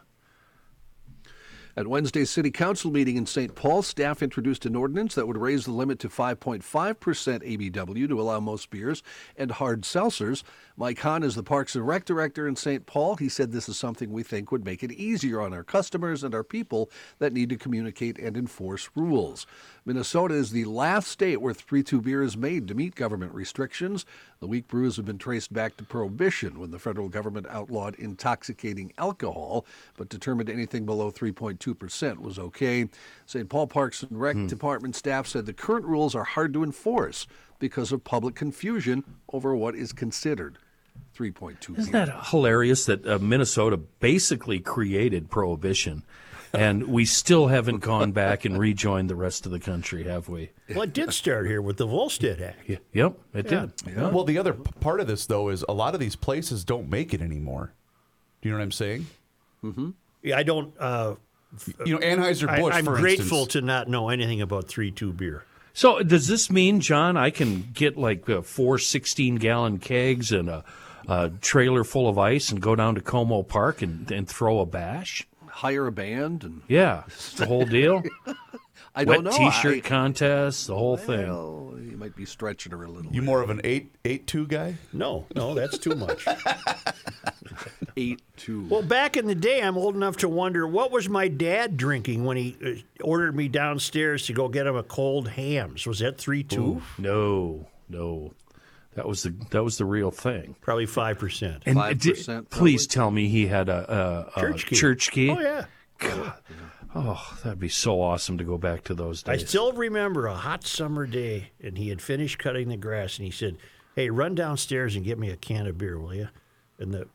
At Wednesday's City Council meeting in St. Paul, staff introduced an ordinance that would raise the limit to 5.5% ABW to allow most beers and hard seltzers. Mike Hahm is the Parks and Rec director in St. Paul. He said this is something we think would make it easier on our customers and our people that need to communicate and enforce rules. Minnesota is the last state where 3-2 beer is made to meet government restrictions. The weak brews have been traced back to Prohibition when the federal government outlawed intoxicating alcohol, but determined anything below 3.2% was okay. St. Paul Parks and Rec Department staff said the current rules are hard to enforce because of public confusion over what is considered 3.2 Isn't that hilarious that uh, Minnesota basically created prohibition, and we still haven't gone back and rejoined the rest of the country, have we? Well, it did start here with the Volstead Act. Y- Yep, it did. Well, the other p- part of this, though, is a lot of these places don't make it anymore. Do you know what I'm saying? Yeah, I don't. Uh, You know, Anheuser-Busch, I, I'm for grateful instance. to not know anything about three two beer. So does this mean, John, I can get like uh, four 16 gallon kegs and a, a trailer full of ice and go down to Como Park and, and throw a bash? Hire a band and Yeah, the whole deal. I Wet don't know. T-shirt I- contest, the whole thing. Well, you might be stretching her a little. You more of an eight eight two guy? No, no, that's too much. eight two. well, back in the day, I'm old enough to wonder what was my dad drinking when he uh, ordered me downstairs to go get him a cold Hamm's. Was that three two? No, no, that was the that was the real thing. Probably five percent. And 5% di- probably. please tell me he had a, a, a Church key. church key. Oh yeah. God. Oh, that'd be so awesome to go back to those days. I still remember a hot summer day, and he had finished cutting the grass, and he said, "Hey, run downstairs and get me a can of beer, will you?" In the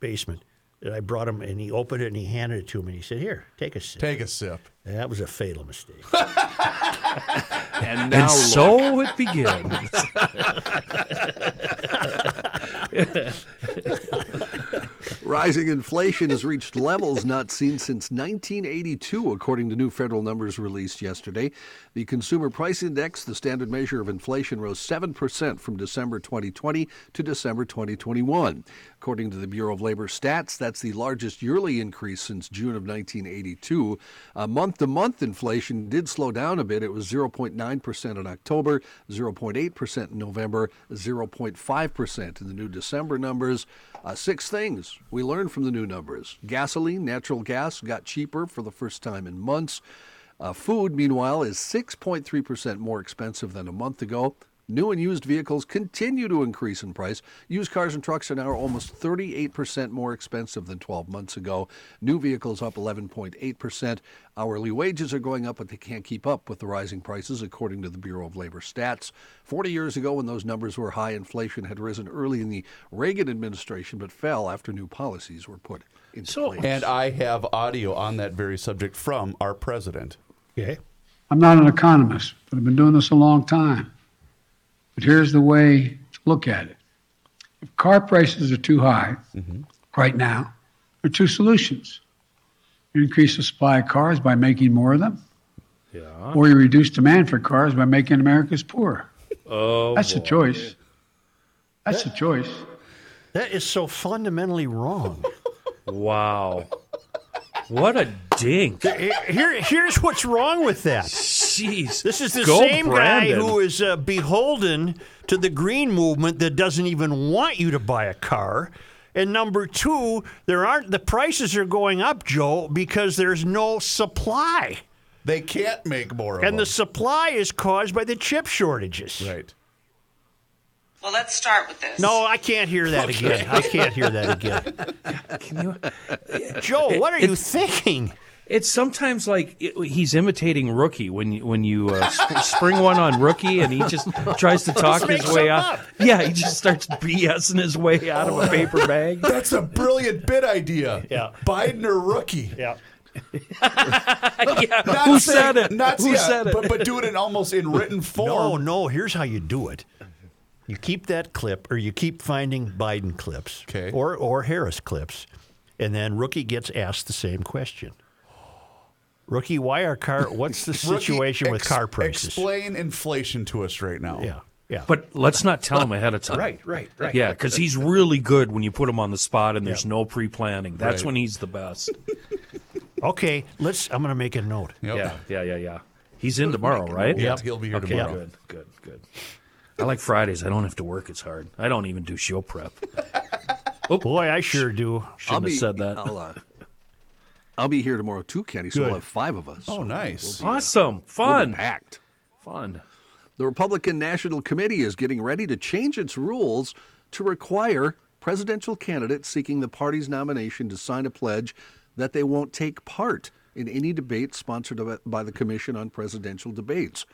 basement. And I brought him, and he opened it and he handed it to me. And he said, "Here, take a sip." Take a sip. And that was a fatal mistake. and now and so it begins. Rising inflation has reached levels not seen since 1982, according to new federal numbers released yesterday. The Consumer Price Index, the standard measure of inflation, rose 7% from December 2020 to December 2021. According to the Bureau of Labor Stats, that's the largest yearly increase since June of 1982. Month to month inflation did slow down a bit. It was 0.9% in October, 0.8% in November, 0.5% in the new December numbers. Uh, six things we learned from the new numbers gasoline, natural gas got cheaper for the first time in months. Uh, food, meanwhile, is 6.3% more expensive than a month ago. New and used vehicles continue to increase in price. Used cars and trucks are now almost 38% more expensive than 12 months ago. New vehicles up 11.8%. Hourly wages are going up, but they can't keep up with the rising prices, according to the Bureau of Labor Stats. 40 years ago, when those numbers were high, inflation had risen early in the Reagan administration, but fell after new policies were put in place. And I have audio on that very subject from our president. Okay. I'm not an economist, but I've been doing this a long time. But here's the way to look at it. If car prices are too high mm-hmm. right now, there are two solutions. You increase the supply of cars by making more of them, Yeah. or you reduce demand for cars by making Americans poorer. Oh, That's a choice. That's a choice. That is so fundamentally wrong. Wow. What a dink. Here, here's what's wrong with that. Jeez. This is the Go same Brandon. guy who is uh, beholden to the green movement that doesn't even want you to buy a car. And number two, there aren't the prices are going up, Joe, because there's no supply. They can't make more of And them. the supply is caused by the chip shortages. right. Well, let's start with this. No, I can't hear that again. I can't hear that again. Can you? Joe, what are you thinking? It's sometimes like it, he's imitating Rookie when you, when you uh, sp- spring one on Rookie and he just tries to talk his way something out. up. Yeah, he just starts BSing his way out of a paper bag. That's a brilliant bit idea. Yeah. Biden or rookie. Yeah. yeah. Who saying- said it? Not Who yeah, said it? But, but do it in almost in written form. No, no. Here's how you do it. You keep that clip, or you keep finding Biden clips, Okay. or or Harris clips, and then Rookie gets asked the same question. Rookie, why are car? What's the Rookie, situation with ex- car prices? Explain inflation to us right now. Yeah, yeah. But let's not tell him ahead of time. right, right, right. Yeah, because he's really good when you put him on the spot and there's no pre-planning. That's Right. when he's the best. Okay, let's. I'm going to make a note. Yep. Yeah, yeah, yeah, yeah. He's in tomorrow, right? Yeah, he'll be here okay, tomorrow. Good, good, good. I like Fridays. I don't have to work as hard. I don't even do show prep. Oh boy, I sure do. Shouldn't have said that. I'll, uh, I'll be here tomorrow too, Kenny. So Good. we'll have five of us. Oh, nice. Awesome, We'll be fun, packed. fun. The Republican National Committee is getting ready to change its rules to require presidential candidates seeking the party's nomination to sign a pledge that they won't take part in any debate sponsored by the Commission on Presidential Debates.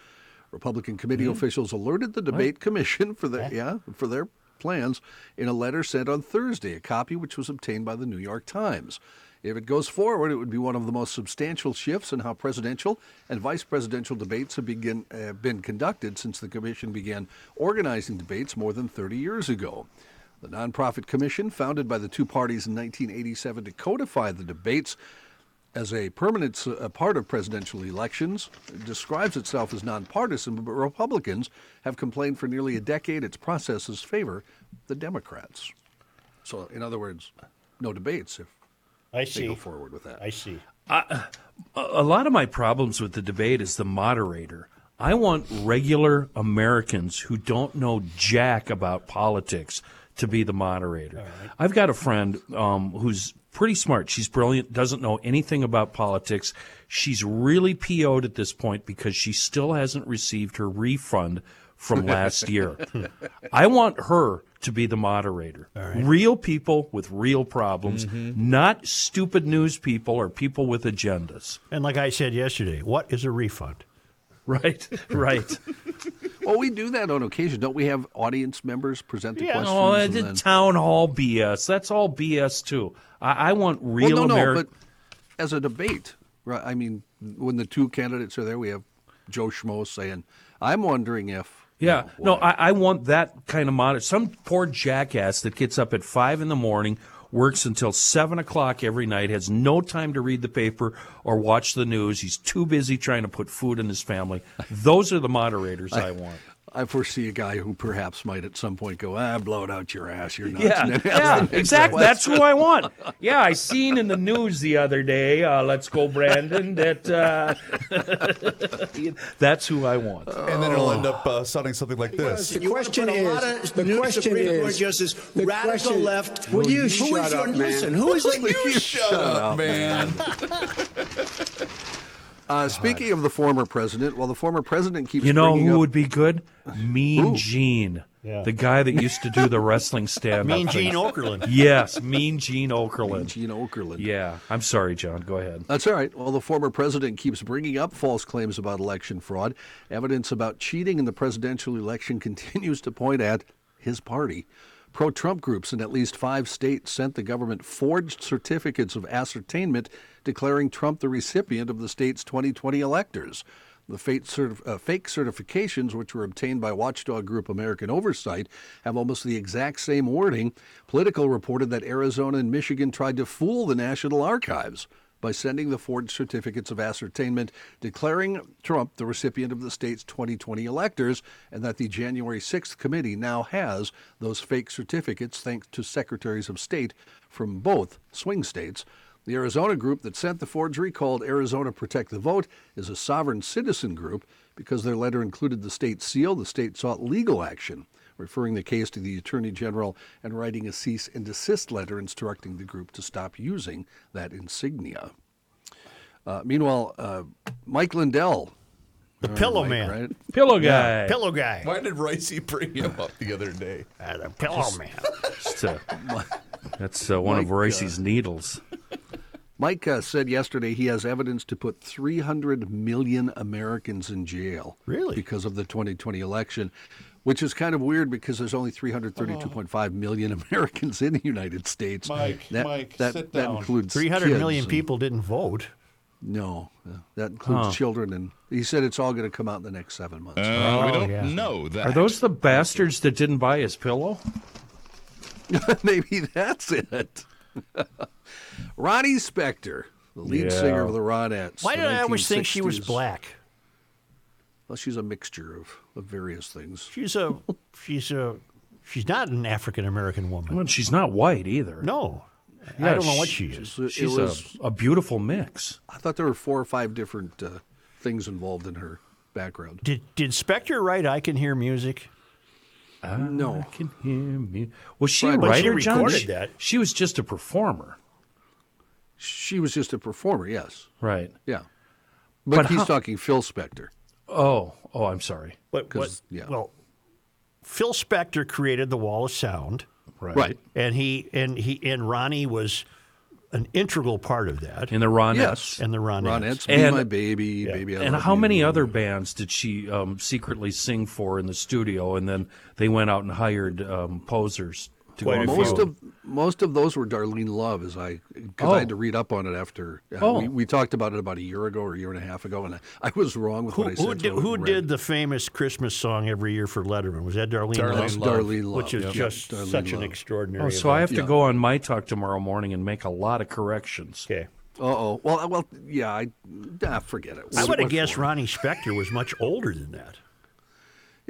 Republican committee officials alerted the debate commission for their yeah, for their plans in a letter sent on Thursday, a copy which was obtained by the New York Times. If it goes forward, it would be one of the most substantial shifts in how presidential and vice presidential debates have begin, uh, been conducted since the commission began organizing debates more than 30 years ago. The nonprofit commission, founded by the two parties in 1987 to codify the debates as a permanent s- uh, part of presidential elections, describes itself as nonpartisan, but Republicans have complained for nearly a decade its processes favor the Democrats. So, in other words, no debates if I they see. go forward with that. I see. A, a lot of my problems with the debate is the moderator. I want regular Americans who don't know jack about politics to be the moderator. I've got a friend um, who's pretty smart. She's brilliant, doesn't know anything about politics. She's really PO'd at this point because she still hasn't received her refund from last year. I want her to be the moderator. Real people with real problems, not stupid news people or people with agendas. And like I said yesterday, what is a refund? Right, right. Well, we do that on occasion. Don't we have audience members present the Yeah, questions? Oh, no, and the then- town hall BS. That's all BS too. I, I want real well, no, Ameri- no, but as a debate, right? I mean, when the two candidates are there, we have Joe Schmo saying, "I'm wondering if." Yeah, no, I, I want that kind of monitor. Some poor jackass that gets up at five in the morning, works until seven o'clock every night, has no time to read the paper or watch the news. He's too busy trying to put food in his family. Those are the moderators I, want. I foresee a guy who perhaps might at some point go, "Ah, blow it out your ass, you're nuts." Yeah, and then ask yeah, exactly. That's who I want. Yeah, I seen in the news the other day. Uh, let's go, Brandon. That uh, that's who I want. And then it'll end up uh, sounding something like this. The question is, the question is, Justice, the radical question- left. Will you who shut up, your, man? Listen, who is the You shut up, man. Uh, speaking of the former president, well, the former president keeps You know who up- would be good? Mean Who? Gene. Yeah. The guy that used to do the wrestling stand Mean Gene Okerlund. Yes, Mean Gene Okerlund. Gene Okerlund. Yeah. I'm sorry, John. Go ahead. That's all right. Well, the former president keeps bringing up false claims about election fraud. Evidence about cheating in the presidential election continues to point at his party. Pro Trump groups in at least five states sent the government forged certificates of ascertainment declaring Trump the recipient of the state's 2020 electors. The fake, certif- uh, fake certifications, which were obtained by watchdog group American Oversight, have almost the exact same wording. Politico reported that Arizona and Michigan tried to fool the National Archives by sending the forged certificates of ascertainment declaring Trump the recipient of the state's 2020 electors, and that the January 6th committee now has those fake certificates thanks to secretaries of state from both swing states. The Arizona group that sent the forgery, called Arizona Protect the Vote, is a sovereign citizen group. Because their letter included the state seal, the state sought legal action, referring the case to the Attorney General and writing a cease and desist letter instructing the group to stop using that insignia. Uh, meanwhile, uh, Mike Lindell. The Pillow Mike, Man. right? Pillow Yeah, guy. Pillow guy. Why did Ricey bring him up the other day? Uh, the Pillow Man. Just, uh, that's uh, one of Mike, Royce's uh, needles. Mike uh, said yesterday he has evidence to put 300 million Americans in jail. Really? Because of the 2020 election, which is kind of weird because there's only 332.5 million Americans in the United States. Mike, that, Mike, that, sit that down. includes Three hundred kids million and- people didn't vote. No, uh, that includes Huh. children, and he said it's all going to come out in the next seven months. Uh, we Oh, don't yeah. know that. Are those the bastards that didn't buy his pillow? Maybe that's it. Ronnie Spector, the lead Yeah. singer of the Ronettes. Why did I always think she was black? Well, she's a mixture of, of various things. She's a she's a she's not an African American woman. Well, she's not white either. No, I don't know what she- she is. It She's was- a, a beautiful mix. I thought there were four or five different uh, things involved in her background. Did did Spector write "I Can Hear Music"? I no, I can hear me. Was she Right, a but she writer, John? recorded She- that. She was just a performer. She was just a performer. Yes, Right. yeah. But, But he's how- talking Phil Spector. Oh, oh, I'm sorry. But, but 'Cause, yeah. well, Phil Spector created the Wall of Sound, Right. Right. and he and he and Ronnie was an integral part of that. In the Ronettes. Yes. and the Ronettes. Ronettes, Be And- My Baby, Baby I And Love how You. many other bands did she um, secretly sing for in the studio? And then they went out and hired um, posers to Quite go a Most the road? of most of those were Darlene Love, as I because Oh. I had to read up on it after uh, Oh. we, we talked about it about a year ago or a year and a half ago, and I, I was wrong with Who, what I said. who, so did, who read did the famous Christmas song every year for Letterman? Was that Darlene, Darlene Love? That's Darlene Love, Which is yep. just Darlene such an extraordinary. Oh, so I have to Yeah. go on my talk tomorrow morning and make a lot of corrections. Okay. Uh oh. Well, well, yeah. I ah, forget it. I would have guessed for? Ronnie Spector was much older than that.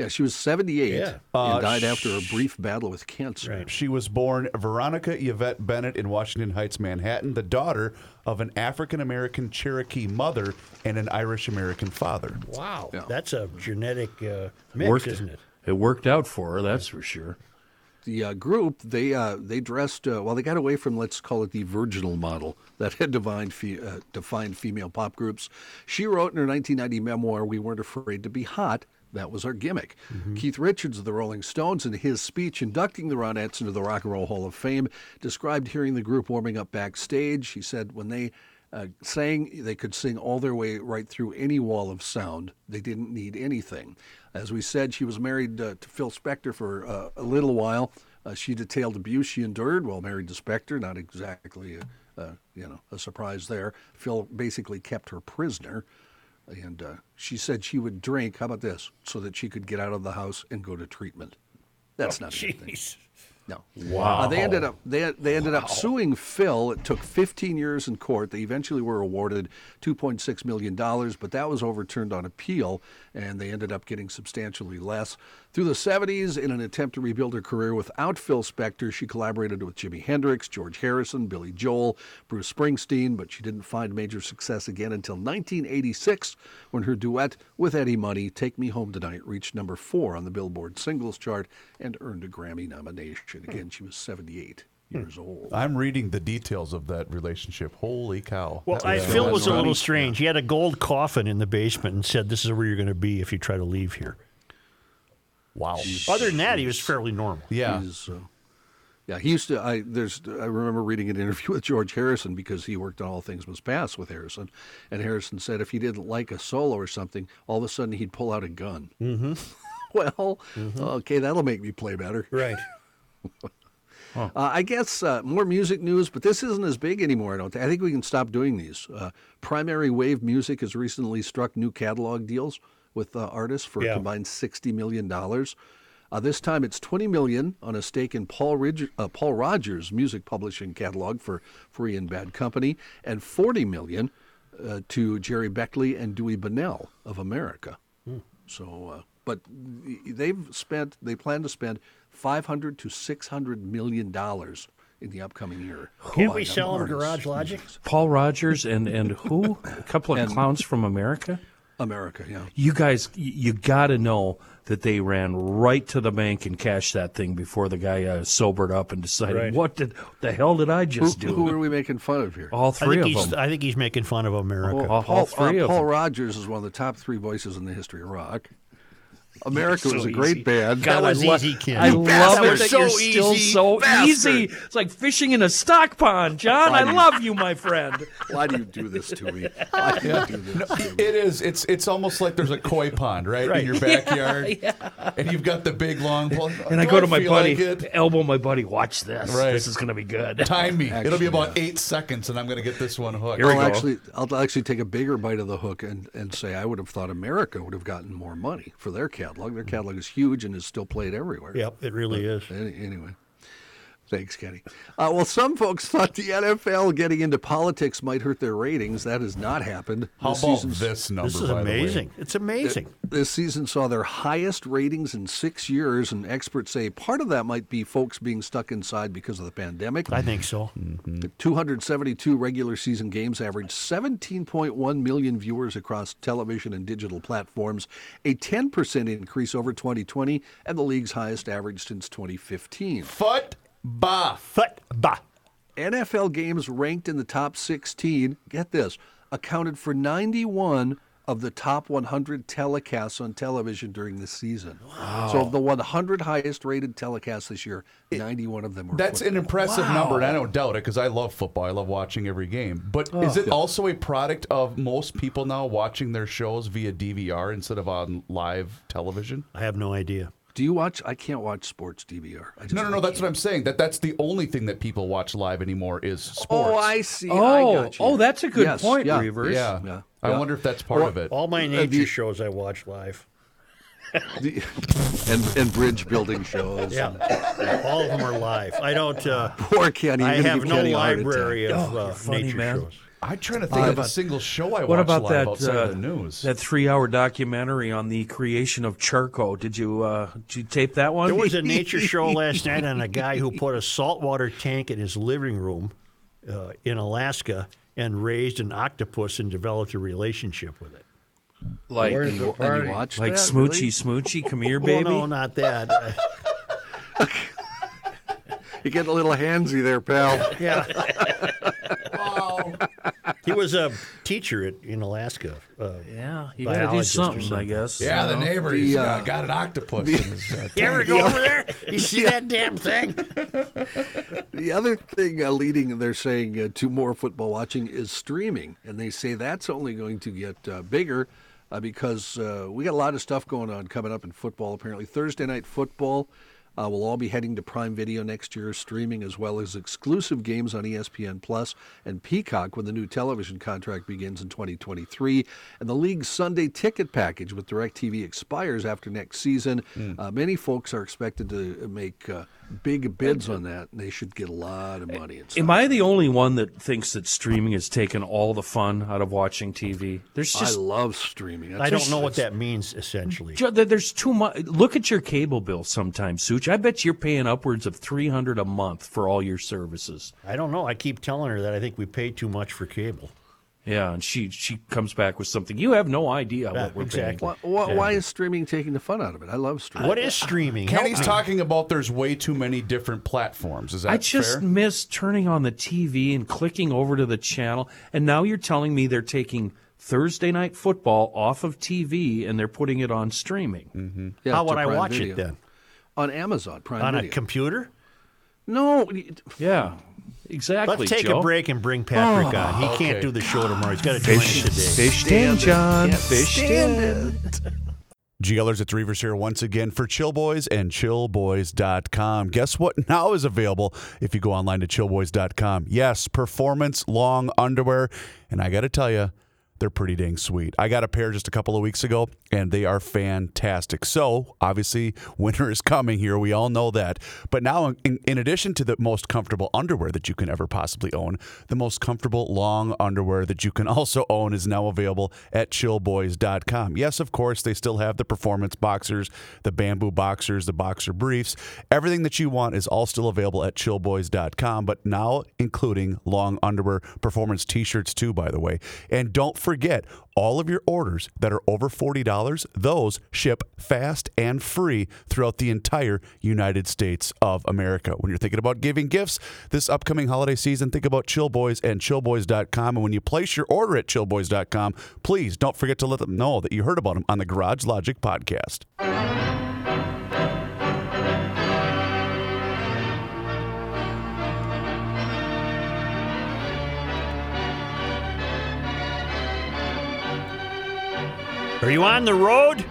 Yeah, she was 78 Yeah. and Uh, died after a brief battle with cancer. She was born Veronica Yvette Bennett in Washington Heights, Manhattan, the daughter of an African American Cherokee mother and an Irish American father. Wow, Yeah. that's a genetic uh, mix, worked, isn't it? It worked out for her, that's for sure. The uh, group they uh, they dressed uh, well. They got away from let's call it the virginal model that had defined fe- uh, defined female pop groups. She wrote in her 1990 memoir, "We weren't afraid to be hot." That was our gimmick. Keith Richards of the Rolling Stones, in his speech inducting the Ronettes into the Rock and Roll Hall of Fame, described hearing the group warming up backstage. He said when they uh, sang, they could sing all their way right through any wall of sound. They didn't need anything. As we said, she was married uh, to Phil Spector for uh, a little while. Uh, she detailed abuse she endured while married to Spector. Not exactly, a, you know, a surprise there. Phil basically kept her prisoner, and uh, she said she would drink. How about this? So that she could get out of the house and go to treatment. That's not a good thing. No. Wow. Uh, they ended up they they ended up suing Phil. It took 15 years in court. They eventually were awarded 2.6 million dollars, but that was overturned on appeal, and they ended up getting substantially less. Through the 70s, in an attempt to rebuild her career without Phil Spector, she collaborated with Jimi Hendrix, George Harrison, Billy Joel, Bruce Springsteen, but she didn't find major success again until 1986, when her duet with Eddie Money, "Take Me Home Tonight," reached number four on the Billboard Singles Chart and earned a Grammy nomination. Again, she was 78 years old. I'm reading the details of that relationship. Holy cow! Well, I, was- Phil was a little strange. He had a gold coffin in the basement and said, "This is where you're going to be if you try to leave here." Wow. Other than that, he was fairly normal. Yeah. He's, uh, yeah, he used to. I there's. I remember reading an interview with George Harrison because he worked on All Things Must Pass with Harrison, and Harrison said if he didn't like a solo or something, all of a sudden he'd pull out a gun. Mm-hmm. well, okay, that'll make me play better. Right. Uh, I guess uh, more music news, but this isn't as big anymore. I don't. Think. I think we can stop doing these. Uh, Primary Wave Music has recently struck new catalog deals with uh, artists for Yeah. a combined sixty million dollars. Uh, this time it's twenty million on a stake in Paul, Ridge, uh, Paul Rodgers' music publishing catalog for Free and Bad Company, and forty million uh, to Gerry Beckley and Dewey Bunnell of America. So, uh, but they've spent. They plan to spend five hundred to six hundred million dollars in the upcoming year. Can't we sell them. Garage Logic? Paul Rodgers and and who? A couple of And- clowns from America. America, yeah. You guys, you got to know that they ran right to the bank and cashed that thing before the guy uh, sobered up and decided, Right. what did the hell did I Who, just do? who are we making fun of here? all three of he's, them. I think he's making fun of America. all, all Paul, three uh, of Paul them. Rodgers is one of the top three voices in the history of rock. America So was a easy. great band. That was I lo- easy, Ken. I You love bastard. it that So you're still easy, so bastard. easy. It's like fishing in a stock pond, John. I love you, my friend. Why do you do this to me? Why do you do this to me? It is. It's it's almost like there's a koi pond right, Right. in your backyard, and you've got the big long pole. And I Do go to my buddy, like elbow my buddy. Watch this. Right. This is gonna be good. Time me. It'll be about eight seconds, and I'm going to get this one hooked. Here we I'll go. actually, I'll actually take a bigger bite of the hook and, and say I would have thought America would have gotten more money for their catalog. Their catalog is huge and is still played everywhere. Yep, it really is. Any, anyway, thanks, Kenny. Uh, well, some folks thought the NFL getting into politics might hurt their ratings. That has not happened. How This about this number? This is by the way? amazing. It's amazing. This season saw their highest ratings in six years, and experts say part of that might be folks being stuck inside because of the pandemic. I think so. The 272 regular season games averaged 17.1 million viewers across television and digital platforms, a 10% increase over 2020, and the league's highest average since 2015. Foot bah. Foot bah. NFL games ranked in the top 16, get this, accounted for 91 of the top 100 telecasts on television during the season. Wow. So of the 100 highest rated telecasts this year, 91 of them were That's an football. impressive number, and I don't doubt it because I love football. I love watching every game. But Oh. is it also a product of most people now watching their shows via DVR instead of on live television? I have no idea. Do you watch? I can't watch sports DVR. I just, No, no, no. I That's what can't. I'm saying. That that's the only thing that people watch live anymore is sports. Oh, I see. I Oh, got you. oh, that's a good Yes, point, yeah, Reavers. yeah. Yeah. I yeah. wonder if that's part Well, of it. All my Uh, nature the- shows I watch live. The- and and bridge building shows. Yeah, all of them are live. I don't. Uh, Poor Kenny. I have give no Kenny a heart attack. library of Oh, uh, funny, nature man. shows. I'm trying to think of a single show I What watched about live that outside uh, of the news. that three-hour documentary on the creation of charcoal? Did you uh, did you tape that one? There was a nature show last night on a guy who put a saltwater tank in his living room uh, in Alaska and raised an octopus and developed a relationship with it. like And you watched like that, smoochy really? smoochy. Come here, Well, baby. no, not that. Uh, You get a little handsy there, pal. yeah. He was a teacher at, in Alaska. Uh, yeah, you got to do biologist or something, I guess. yeah, the you know? neighbor The, he's uh, got, got an octopus. in his, uh, you ever go over there? You see that damn thing? The other thing uh, leading, they're saying, uh, to more football watching is streaming. And they say that's only going to get uh, bigger uh, because uh, we got a lot of stuff going on coming up in football, apparently. Thursday night football. Uh, we'll all be heading to Prime Video next year, streaming as well as exclusive games on ESPN Plus and Peacock when the new television contract begins in 2023. And the league's Sunday ticket package with DirecTV expires after next season. Uh, many folks are expected to make uh, big bids on that, and they should get a lot of money. And stuff. Am I the only one that thinks that streaming has taken all the fun out of watching TV? There's just I love streaming. I don't know what that means, essentially. There's too much. Look at your cable bill sometimes, Such. I bet you're paying upwards of three hundred a month for all your services. I don't know. I keep telling her that I think we pay too much for cable. Yeah, and she she comes back with something. You have no idea Yeah, what we're exactly. paying. Why, why, Yeah. why is streaming taking the fun out of it? I love streaming. What is streaming? Help Kenny's me. talking about there's way too many different platforms. Is that I just fair? miss turning on the TV and clicking over to the channel. And now you're telling me they're taking Thursday night football off of TV and they're putting it on streaming. Mm-hmm. Yeah, How would I watch Video. it then? On Amazon Prime On a computer? no, Yeah, exactly. Let's take Joe. a break and bring Patrick Oh, on. He can't do the show tomorrow. He's got to join us Fish, today. fished in, John. Fished in. GLers, it's Reavers here once again for Chill Boys and chillboys.com. Guess what now is available if you go online to chillboys.com? Yes, performance long underwear. And I got to tell you, they're pretty dang sweet. I got a pair just a couple of weeks ago, and they are fantastic. So, obviously, winter is coming here. We all know that. But now, in, in addition to the most comfortable underwear that you can ever possibly own, the most comfortable long underwear that you can also own is now available at chillboys.com. Yes, of course, they still have the performance boxers, the bamboo boxers, the boxer briefs. Everything that you want is all still available at chillboys.com, but now including long underwear, performance t shirts, too, by the way. And don't forget, all of your orders that are over $40, those ship fast and free throughout the entire United States of America. When you're thinking about giving gifts this upcoming holiday season, think about Chill Boys and chillboys.com. And when you place your order at chillboys.com, please don't forget to let them know that you heard about them on the Garage Logic podcast. Are you on the road?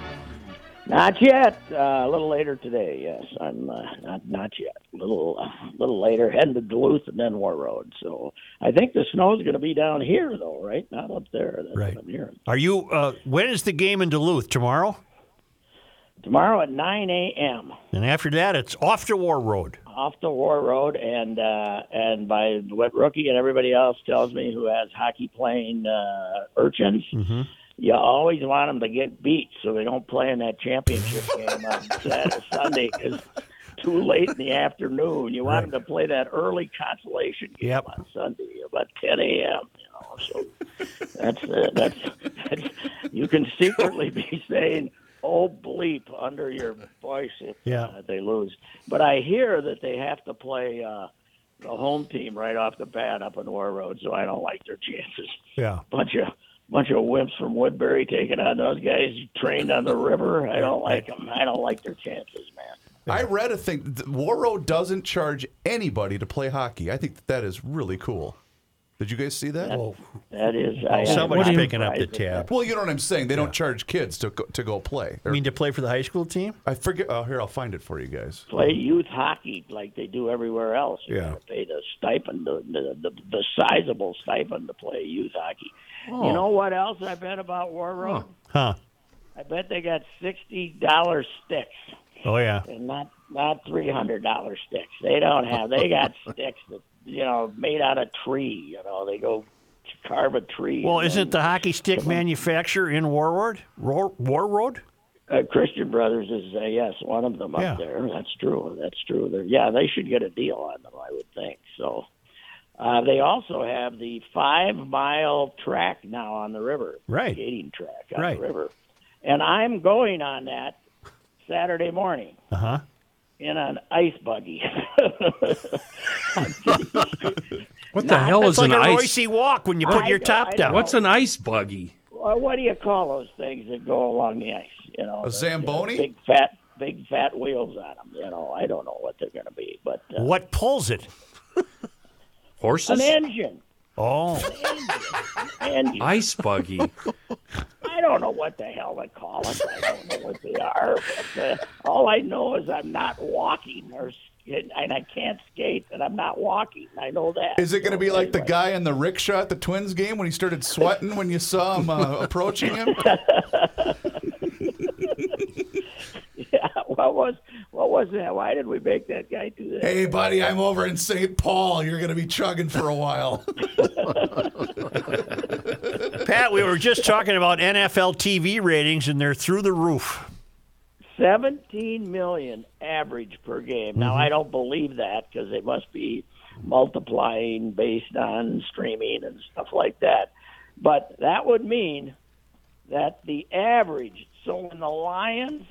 Not yet. Uh, a little later today. Yes, I'm uh, not not yet. A little uh, little later, heading to Duluth and then Warroad. So I think the snow's going to be down here, though, right? Not up there. That's Right. what I'm hearing. Are you? Uh, when is the game in Duluth? Tomorrow? Tomorrow at 9 a.m. And after that, it's off to Warroad. off to Warroad, and uh, and by what Rookie and everybody else tells me who has hockey playing uh, urchins, Mm-hmm. You always want them to get beat so they don't play in that championship game on Saturday, Sunday because too late in the afternoon. You want them to play that early consolation game Yep. on Sunday about 10 a.m. You know, so that's uh, that's, that's you can secretly be saying. Oh bleep under your voice if Yeah. uh, they lose. But I hear that they have to play uh, the home team right off the bat up on Warroad, so I don't like their chances. Yeah. Bunch of bunch of wimps from Woodbury taking on those guys trained on the river. I don't like them. I don't like their chances, man. I read a thing. th- doesn't charge anybody to play hockey. I think that, that is really cool. Did you guys see that? That is, I, somebody's I'm picking up the surprised tab. Well, you know what I'm saying. They don't charge kids to go, to go play. I mean, to play for the high school team? I forget. Oh, here I'll find it for you guys. play youth hockey like they do everywhere else. You Yeah. gotta pay the stipend, the, the the the sizable stipend to play youth hockey. Oh. You know what else I bet about Warroad? Huh? I bet they got sixty dollar sticks Oh yeah. and not not three hundred dollar sticks. They don't have. They got sticks that you know made out of tree. You know they go carve a tree. Well, isn't the hockey stick manufacturer in Warroad? War, Warroad? Uh, Christian Brothers is uh, yes one of them up Yeah. there. That's true. That's true. They're, yeah, they should get a deal on them. I would think so. Uh, they also have the five mile track now on the river, Right. Skating track on Right. the river, and I'm going on that Saturday morning Uh huh. in an ice buggy. What the hell It's is like an a ice? Roycey walk when you put I your know, top down. What's an ice buggy? well, what do you call those things that go along the ice? You know, A the- Zamboni? the big fat, big fat wheels on them. You know, I don't know what they're going to be, but uh, What pulls it? Horses? an engine. Oh, engine. Ice buggy. I don't know what the hell they call it. I don't know what they are. But, uh, all I know is I'm not walking, or and I can't skate, and I'm not walking. I know that. Is it going to be So like the guy in the rickshaw at the Twins game when he started sweating when you saw him uh, approaching him? Yeah. What was what was that? Why did we make that guy do that? Hey, buddy, I'm over in St. Paul. You're going to be chugging for a while. Pat, we were just talking about NFL TV ratings, and they're through the roof. 17 million average per game. Now, Mm-hmm. I don't believe that because they must be multiplying based on streaming and stuff like that. But that would mean that the average. So when the Lions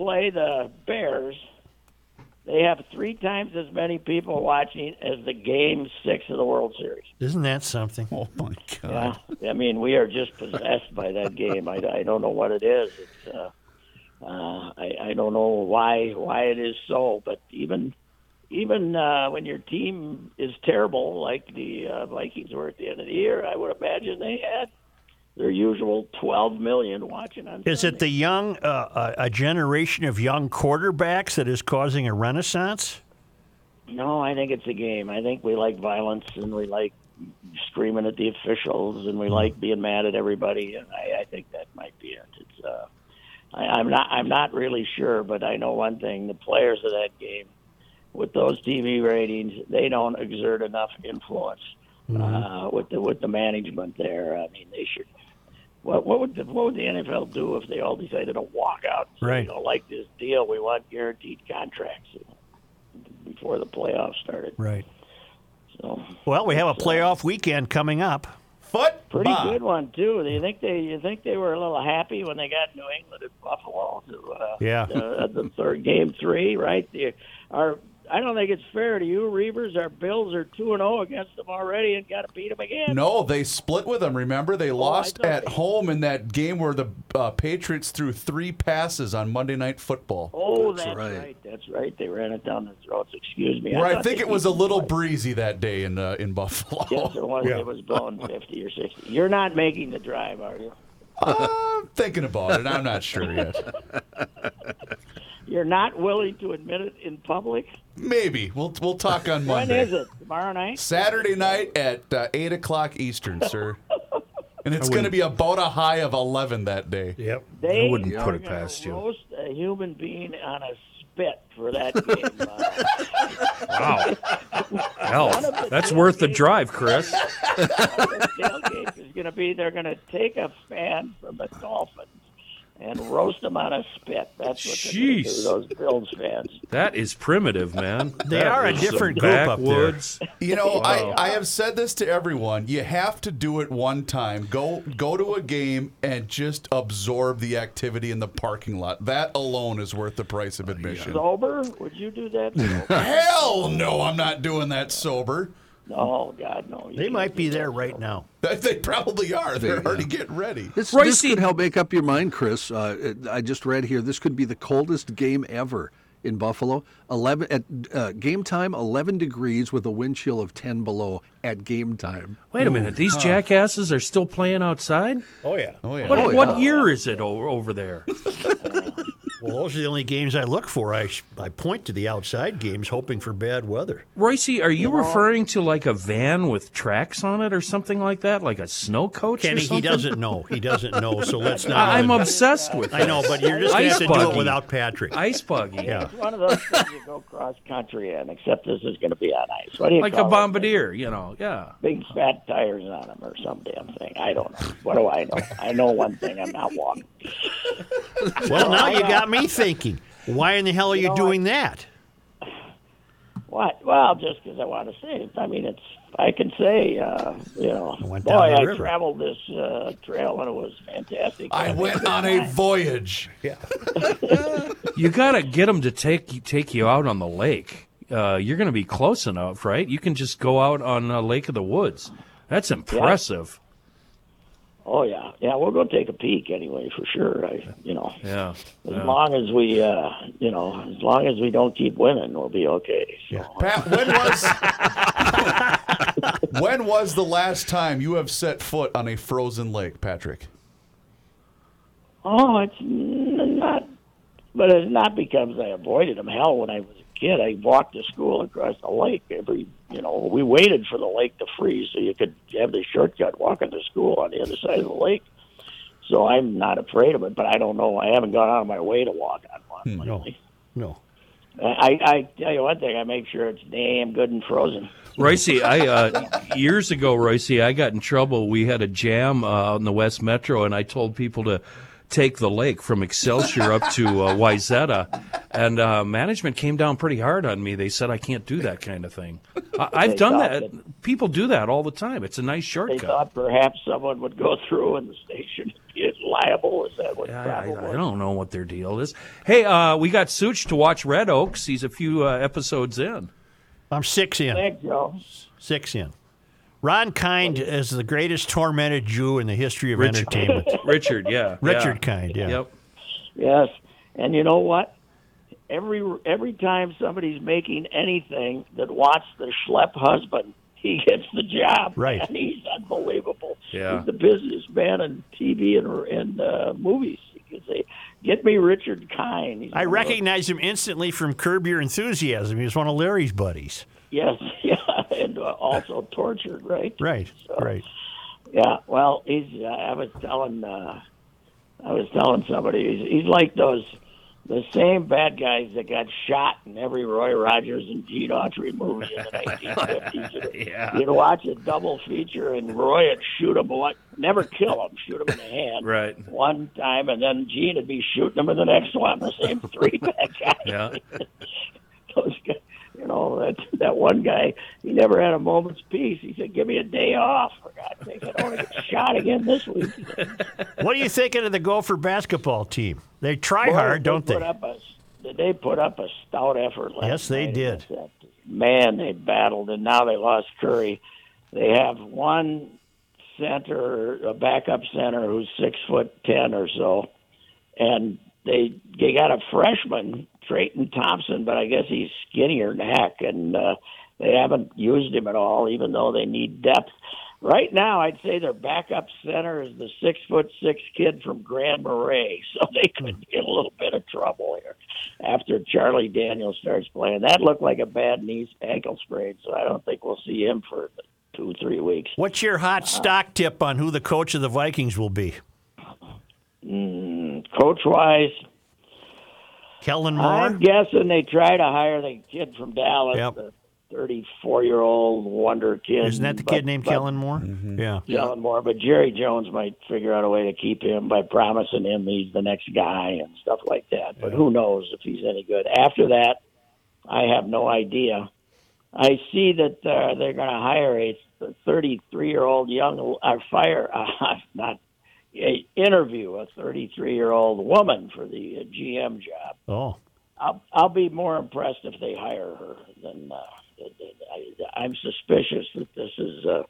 play the Bears, they have three times as many people watching as the Game Six of the World Series. Isn't that something? Oh my God! Yeah, I mean we are just possessed by that game. I, I don't know what it is. It's uh, uh, I I don't know why why it is so, but even even uh, when your team is terrible, like the uh, Vikings were at the end of the year, I would imagine they had their usual 12 million watching on. Is it the young, uh, a a generation of young quarterbacks that is causing a renaissance? No, I think it's a game. I think we like violence and we like screaming at the officials and we like being mad at everybody. And I, I think that might be it. It's uh, I, I'm not I'm not really sure, but I know one thing: the players of that game, with those TV ratings, they don't exert enough influence uh, with the with the management there. I mean, they should. What, what would the, what would the NFL do if they all decided to walk out? And say, Right. You know, like this deal, we want guaranteed contracts before the playoffs started. Right. So Well, we have a playoff weekend coming up. Foot pretty good one too. Do you think they you think they were a little happy when they got New England at Buffalo? To, uh, Yeah. uh, at the third game three, right? The, our I don't think it's fair to you, Reavers. Our Bills are two and zero against them already, and got to beat them again. No, they split with them. Remember, they lost at home in that game where the uh, Patriots threw three passes on Monday Night Football. Oh, that's, right. That's right. They ran it down their throats. Excuse me. Where I thought think it was a little twice. breezy that day in uh, in Buffalo. Yes, it was. It was blowing fifty or sixty. You're not making the drive, are you? I'm thinking about it. I'm not sure yet. You're not willing to admit it in public. Maybe we'll we'll talk on When Monday. when is it? Tomorrow night? Saturday night at uh, eight o'clock Eastern, sir. And it's going to be about a high of eleven that day. Yep. They I wouldn't are put it gonna past you. Roast a human being on a spit for that game. Uh, Wow. Hell, One of the that's worth the drive, Chris. the tailgate is going to be they're going to take a fan from the Dolphins and roast them on a spit. That's what they're to do. Those Bills fans. That is primitive, man. They That are a different group up there. You know, Wow. I, I have said this to everyone. You have to do it one time. Go go to a game and just absorb the activity in the parking lot. That alone is worth the price of admission. Sober? Would you do that? Hell no, I'm not doing that sober. Oh God, no. They might be there right now. They probably are. They're They- already getting ready. This, Royce, this could help make up your mind, Chris. Uh, I just read here this could be the coldest game ever in Buffalo. Eleven at uh, game time, eleven degrees with a wind chill of ten below at game time. Wait a minute. These jackasses are still playing outside? Oh yeah. Oh yeah. What, Oh, what year is it over, over there? Well, those are the only games I look for. I I point to the outside games, hoping for bad weather. Royce, are you referring to like a van with tracks on it or something like that? Like a snow coach? or Kenny, he doesn't know. He doesn't know. So let's not. I- I'm even- obsessed with I know, but you're just gonna have to do it without Patrick. Ice buggy. Yeah. It's one of those things you go cross country in, except this is going to be on ice. What do you Like a call it? bombardier, you know. Yeah. Big fat tires on them or some damn thing. I don't know. What do I know? I know one thing. I'm not walking. Well, now you I, got me thinking. Why in the hell are you know, doing that? What? Well, just because I want to say it. I mean, it's. I can say, uh, you know, went boy, I river. traveled this uh, trail and it was fantastic. I had went good on a voyage. Yeah. You got to get them to take take you out on the lake. Uh, you're going to be close enough, right? You can just go out on uh, Lake of the Woods. That's impressive. Oh yeah, yeah. We'll go take a peek anyway, for sure. I, you know, Yeah. as yeah. long as we, uh, you know, as long as we don't keep winning, we'll be okay. So. Pat, when was when was the last time you have set foot on a frozen lake, Patrick? Oh, it's not, but it's not because I avoided them. Hell, when I was a kid, I walked to school across the lake every. You know, we waited for the lake to freeze so you could have the shortcut walking to school on the other side of the lake. So I'm not afraid of it, but I don't know. I haven't gone out of my way to walk on one No. lately. No. I, I tell you one thing, I make sure it's damn good and frozen. Royce, I uh, years ago, Royce, I got in trouble. We had a jam uh, out in the West Metro, and I told people to take the lake from Excelsior up to uh, Wayzata, and uh, management came down pretty hard on me. They said I can't do that kind of thing. I, I've done thought that. People do that all the time. It's a nice shortcut. They shortcut. thought perhaps someone would go through and the station is liable. Is that what I, problem I don't know what their deal is. Hey, uh, we got Such to watch Red Oaks. He's a few uh, episodes in. I'm six in. Thanks, Joe. Six in. Ron Kind is the greatest tormented Jew in the history of Richard. entertainment. Richard, yeah. Richard yeah. Kind, yeah. Yep. Yes, and you know what? Every every time somebody's making anything that wants the schlep husband, he gets the job. Right. and he's unbelievable. Yeah. he's the businessman in TV and and uh, movies. You could say, "Get me Richard Kind. He's I one of recognize him instantly from Curb Your Enthusiasm. He was one of Larry's buddies. Yes, yeah, and also tortured, right? Right, right. Yeah, well, he's. Uh, I was telling. Uh, I was telling somebody he's, he's like those the same bad guys that got shot in every Roy Rogers and Gene Autry movie in the 1950s. You'd, Yeah. you'd watch a double feature, and Roy would shoot him, what? Never kill him, shoot him in the hand Right. one time, and then Gene would be shooting him in the next one. The same three bad guys. Yeah. Those guys, you know that that one guy, he never had a moment's peace. He said, "Give me a day off, for God's sake! I don't want to get shot again this week." What are you thinking of the Gopher basketball team? They try Boy, hard, don't they? a, they put up a stout effort. Last Yes, they did. Man, they battled, and now they lost Curry. They have one center, a backup center, who's six foot ten or so, and they they got a freshman, Treyton Thompson, but I guess he's skinnier than heck, and uh, they haven't used him at all, even though they need depth. Right now, I'd say their backup center is the six foot six kid from Grand Marais, so they could be in a little bit of trouble here after Charlie Daniels starts playing. That looked like a bad knee ankle sprain, so I don't think we'll see him for two three weeks. What's your hot stock tip on who the coach of the Vikings will be? Mm, coach wise, Kellen Moore? I'm guessing they try to hire the kid from Dallas, Yep. the 34 year old wonder kid. Isn't that the but- kid named but- Kellen Moore? Yeah. Kellen Moore, but Jerry Jones might figure out a way to keep him by promising him he's the next guy and stuff like that. But who knows if he's any good? After that, I have no idea. I see that uh, they're going to hire a 33 year old young uh, fire, uh, not a, interview a 33 year old woman for the uh, GM job. Oh. I'll I'll be more impressed if they hire her than uh, I, I'm suspicious that this is uh,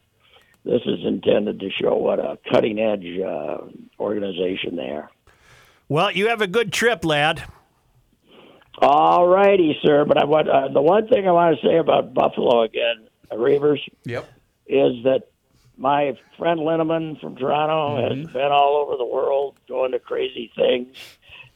this is intended to show what a cutting edge uh, organization they are. Well, you have a good trip, lad. All righty, sir. But I want uh, the one thing I want to say about Buffalo again, uh, Reavers, Yep. is that my friend Linneman from Toronto has been all over the world doing the crazy things.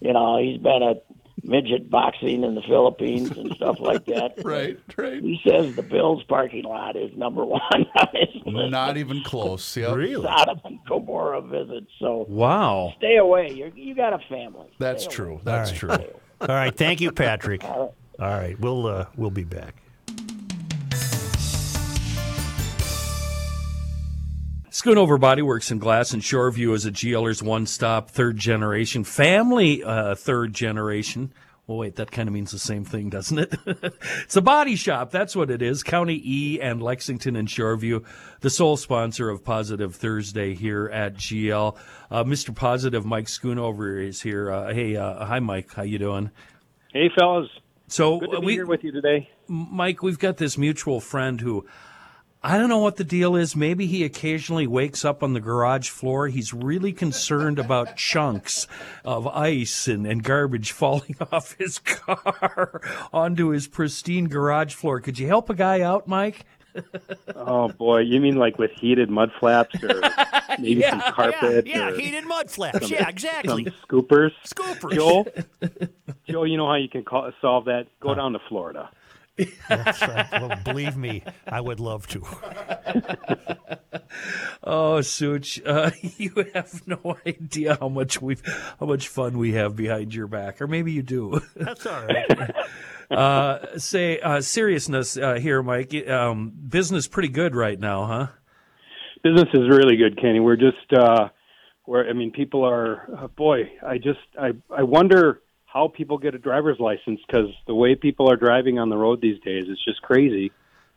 You know, he's been at midget boxing in the Philippines and stuff like that. Right, right. He says the Bills parking lot is number one on his list. Not even close. Yep. Sodom and Gomorrah visits. So Wow. stay away. You're, you got a family. That's Stay true. away. That's All true. All right. Thank you, Patrick. All right. We'll uh, we'll be back. Schoonover Body Works in Glass and Shoreview is a GLer's one-stop third generation family uh, third generation. Well, wait, that kind of means the same thing, doesn't it? it's a body shop. That's what it is. County E and Lexington and Shoreview, the sole sponsor of Positive Thursday here at GL. Uh, Mr. Positive, Mike Schoonover is here. Uh, hey, uh, hi, Mike. How you doing? Hey, fellas. So Good to be we, here with you today. Mike, we've got this mutual friend who I don't know what the deal is. Maybe he occasionally wakes up on the garage floor. He's really concerned about chunks of ice and, and garbage falling off his car onto his pristine garage floor. Could you help a guy out, Mike? oh boy, you mean like with heated mud flaps or maybe some carpet? Yeah, or heated mud flaps. some- yeah, exactly. Some scoopers. Scoopers. Joe, Joe, you know how you can call, solve that? Go down to Florida. That's right. Well, believe me, I would love to. Oh, Such, uh, you have no idea how much we've, how much fun we have behind your back, or maybe you do. That's all right. uh, say uh, seriousness uh, here, Mike. Um, business pretty good right now, huh? Business is really good, Kenny. We're just uh, where I mean, people are uh, boy. I just I I wonder how people get a driver's license because the way people are driving on the road these days is just crazy.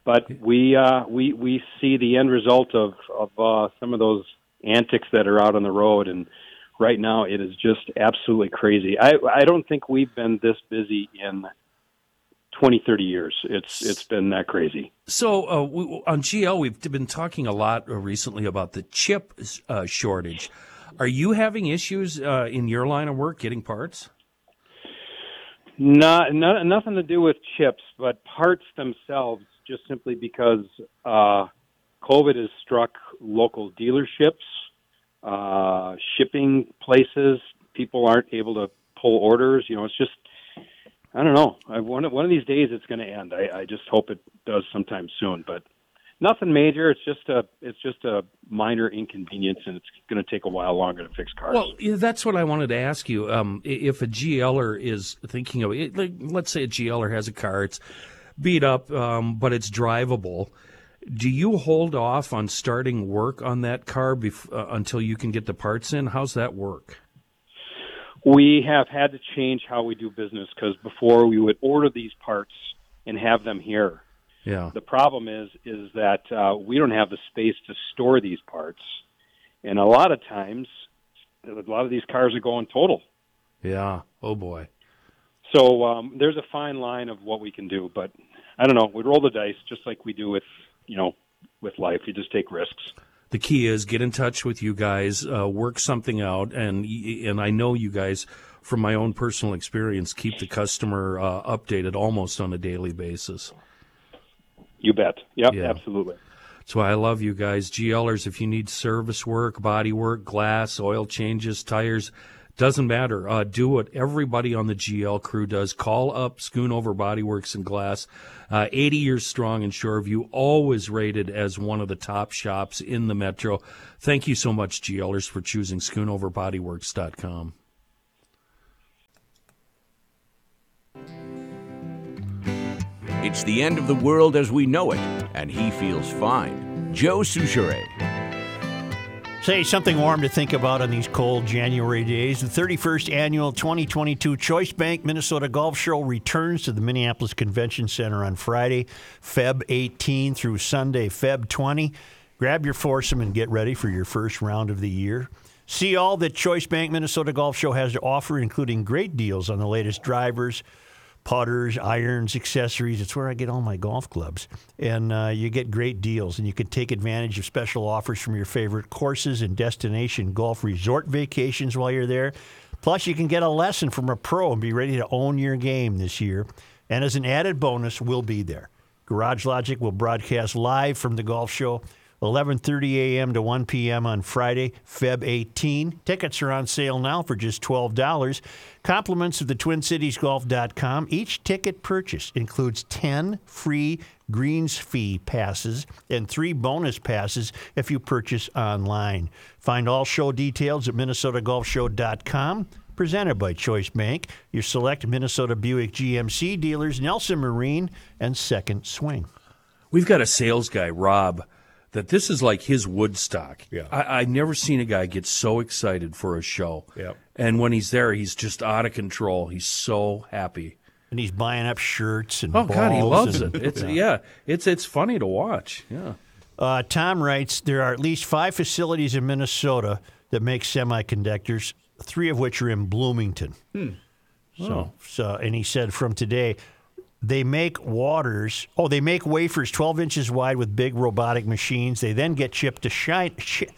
But we uh, we we see the end result of of uh, some of those antics that are out on the road, and right now it is just absolutely crazy. I I don't think we've been this busy in 20, 30 years. It's it's been that crazy. So uh, we, on GL, we've been talking a lot uh, recently about the chip uh, shortage. Are you having issues uh, in your line of work getting parts? Not, not nothing to do with chips, but parts themselves. Just simply because uh, COVID has struck local dealerships, uh, shipping places. People aren't able to pull orders. You know, it's just I don't know. I, one of one of these days it's going to end. I, I just hope it does sometime soon. But nothing major. It's just a it's just a minor inconvenience, and it's going to take a while longer to fix cars. Well, that's what I wanted to ask you. Um, if a GLer is thinking of it, like, let's say a GLer has a car, it's beat up, um, but it's drivable. Do you hold off on starting work on that car bef- uh, until you can get the parts in? How's that work? We have had to change how we do business because before we would order these parts and have them here. Yeah. The problem is is that uh, we don't have the space to store these parts, and a lot of times, a lot of these cars are going total. Yeah. Oh boy. So um, there's a fine line of what we can do, but I don't know. We roll the dice just like we do with you know with life. You just take risks. The key is get in touch with you guys, uh, work something out, and and I know you guys from my own personal experience keep the customer uh, updated almost on a daily basis. You bet. Yep, Yeah. absolutely. That's why I love you guys. GLers, if you need service work, body work, glass, oil changes, tires, doesn't matter. Uh, do what everybody on the GL crew does. Call up Schoonover Body Works and Glass. Uh, 80 years strong in Shoreview, always rated as one of the top shops in the metro. Thank you so much, GLers, for choosing SchoonoverBodyWorks.com. It's the end of the world as we know it, and he feels fine. Joe Soucheray. Say something warm to think about on these cold January days. The 31st annual 2022 Choice Bank Minnesota Golf Show returns to the Minneapolis Convention Center on Friday, Feb 18 through Sunday, Feb 20. Grab your foursome and get ready for your first round of the year. See all that Choice Bank Minnesota Golf Show has to offer, including great deals on the latest drivers, putters, irons, accessories. It's where I get all my golf clubs. And uh, you get great deals, and you can take advantage of special offers from your favorite courses and destination golf resort vacations while you're there. Plus, you can get a lesson from a pro and be ready to own your game this year. And as an added bonus, we'll be there. Garage Logic will broadcast live from the golf show 11:30 a.m. to 1 p.m. on Friday, Feb 18. Tickets are on sale now for just $12. Compliments of the TwinCitiesGolf.com. Each ticket purchase includes 10 free greens fee passes and three bonus passes if you purchase online. Find all show details at minnesotagolfshow.com. Presented by Choice Bank, your select Minnesota Buick GMC dealers, Nelson Marine and Second Swing. We've got a sales guy, Rob, that this is like his Woodstock. Yeah. I, I've never seen a guy get so excited for a show. Yep. And when he's there, he's just out of control. He's so happy. And he's buying up shirts and Oh God, he loves and- it. It's yeah. it's it's funny to watch. Yeah. Uh, Tom writes there are at least five facilities in Minnesota that make semiconductors, three of which are in Bloomington. Hmm. So, so, and he said from today, they make waters. Oh, they make wafers 12 inches wide with big robotic machines. They then get shipped to China. Shi-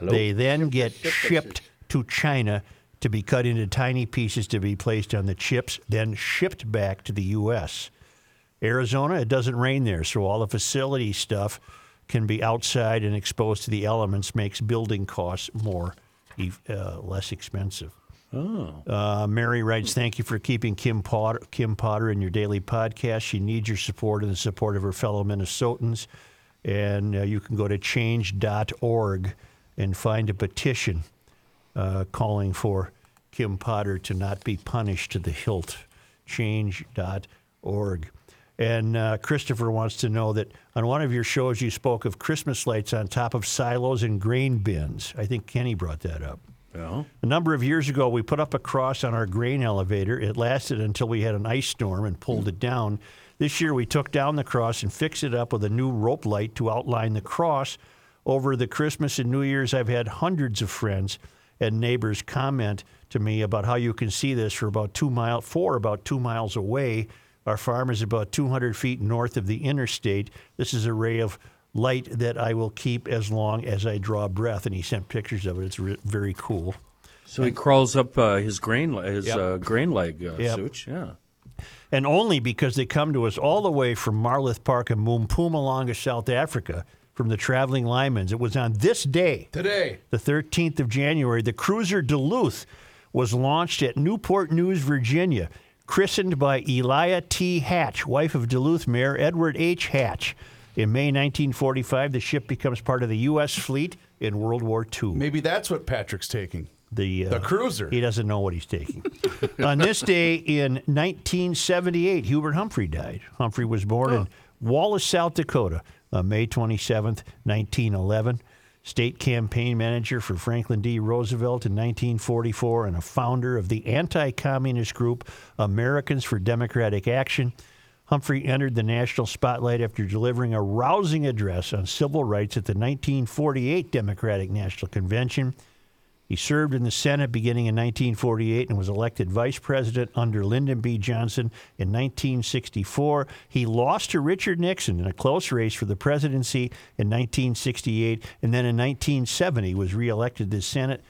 they then get shipped to China to be cut into tiny pieces to be placed on the chips, then shipped back to the U.S. Arizona, it doesn't rain there, so all the facility stuff can be outside and exposed to the elements, makes building costs more, uh, less expensive. Oh. Uh, Mary writes, "Thank you for keeping Kim Potter, Kim Potter in your daily podcast. She needs your support and the support of her fellow Minnesotans. And uh, you can go to change.org and find a petition uh, calling for Kim Potter to not be punished to the hilt. Change.org. And uh, Christopher wants to know that on one of your shows you spoke of Christmas lights on top of silos and grain bins. I think Kenny brought that up. Yeah. A number of years ago, we put up a cross on our grain elevator. It lasted until we had an ice storm and pulled it down. This year, we took down the cross and fixed it up with a new rope light to outline the cross. Over the Christmas and New Year's, I've had hundreds of friends and neighbors comment to me about how you can see this for about two mile, for about two miles away. Our farm is about 200 feet north of the interstate. This is a ray of light that I will keep as long as I draw breath. And he sent pictures of it. It's re- very cool. So he crawls up uh, his grain le- his Yep. uh, grain leg uh, Yep. suit. Yeah. and only because they come to us all the way from Marloth Park and Mpumalanga, South Africa, from the traveling Lymans. It was on this day, Today. the 13th of January, the cruiser Duluth was launched at Newport News, Virginia, christened by Elia T. Hatch, wife of Duluth Mayor Edward H. Hatch. In May 1945, the ship becomes part of the U.S. fleet in World War II. Maybe that's what Patrick's taking. The, uh, The cruiser. He doesn't know what he's taking. On this day in 1978, Hubert Humphrey died. Humphrey was born in Wallace, South Dakota, on May 27th, 1911. State campaign manager for Franklin D. Roosevelt in 1944 and a founder of the anti communist group Americans for Democratic Action. Humphrey entered the national spotlight after delivering a rousing address on civil rights at the 1948 Democratic National Convention. He served in the Senate beginning in 1948 and was elected vice president under Lyndon B. Johnson in 1964. He lost to Richard Nixon in a close race for the presidency in 1968, and then in 1970 was reelected to the Senate,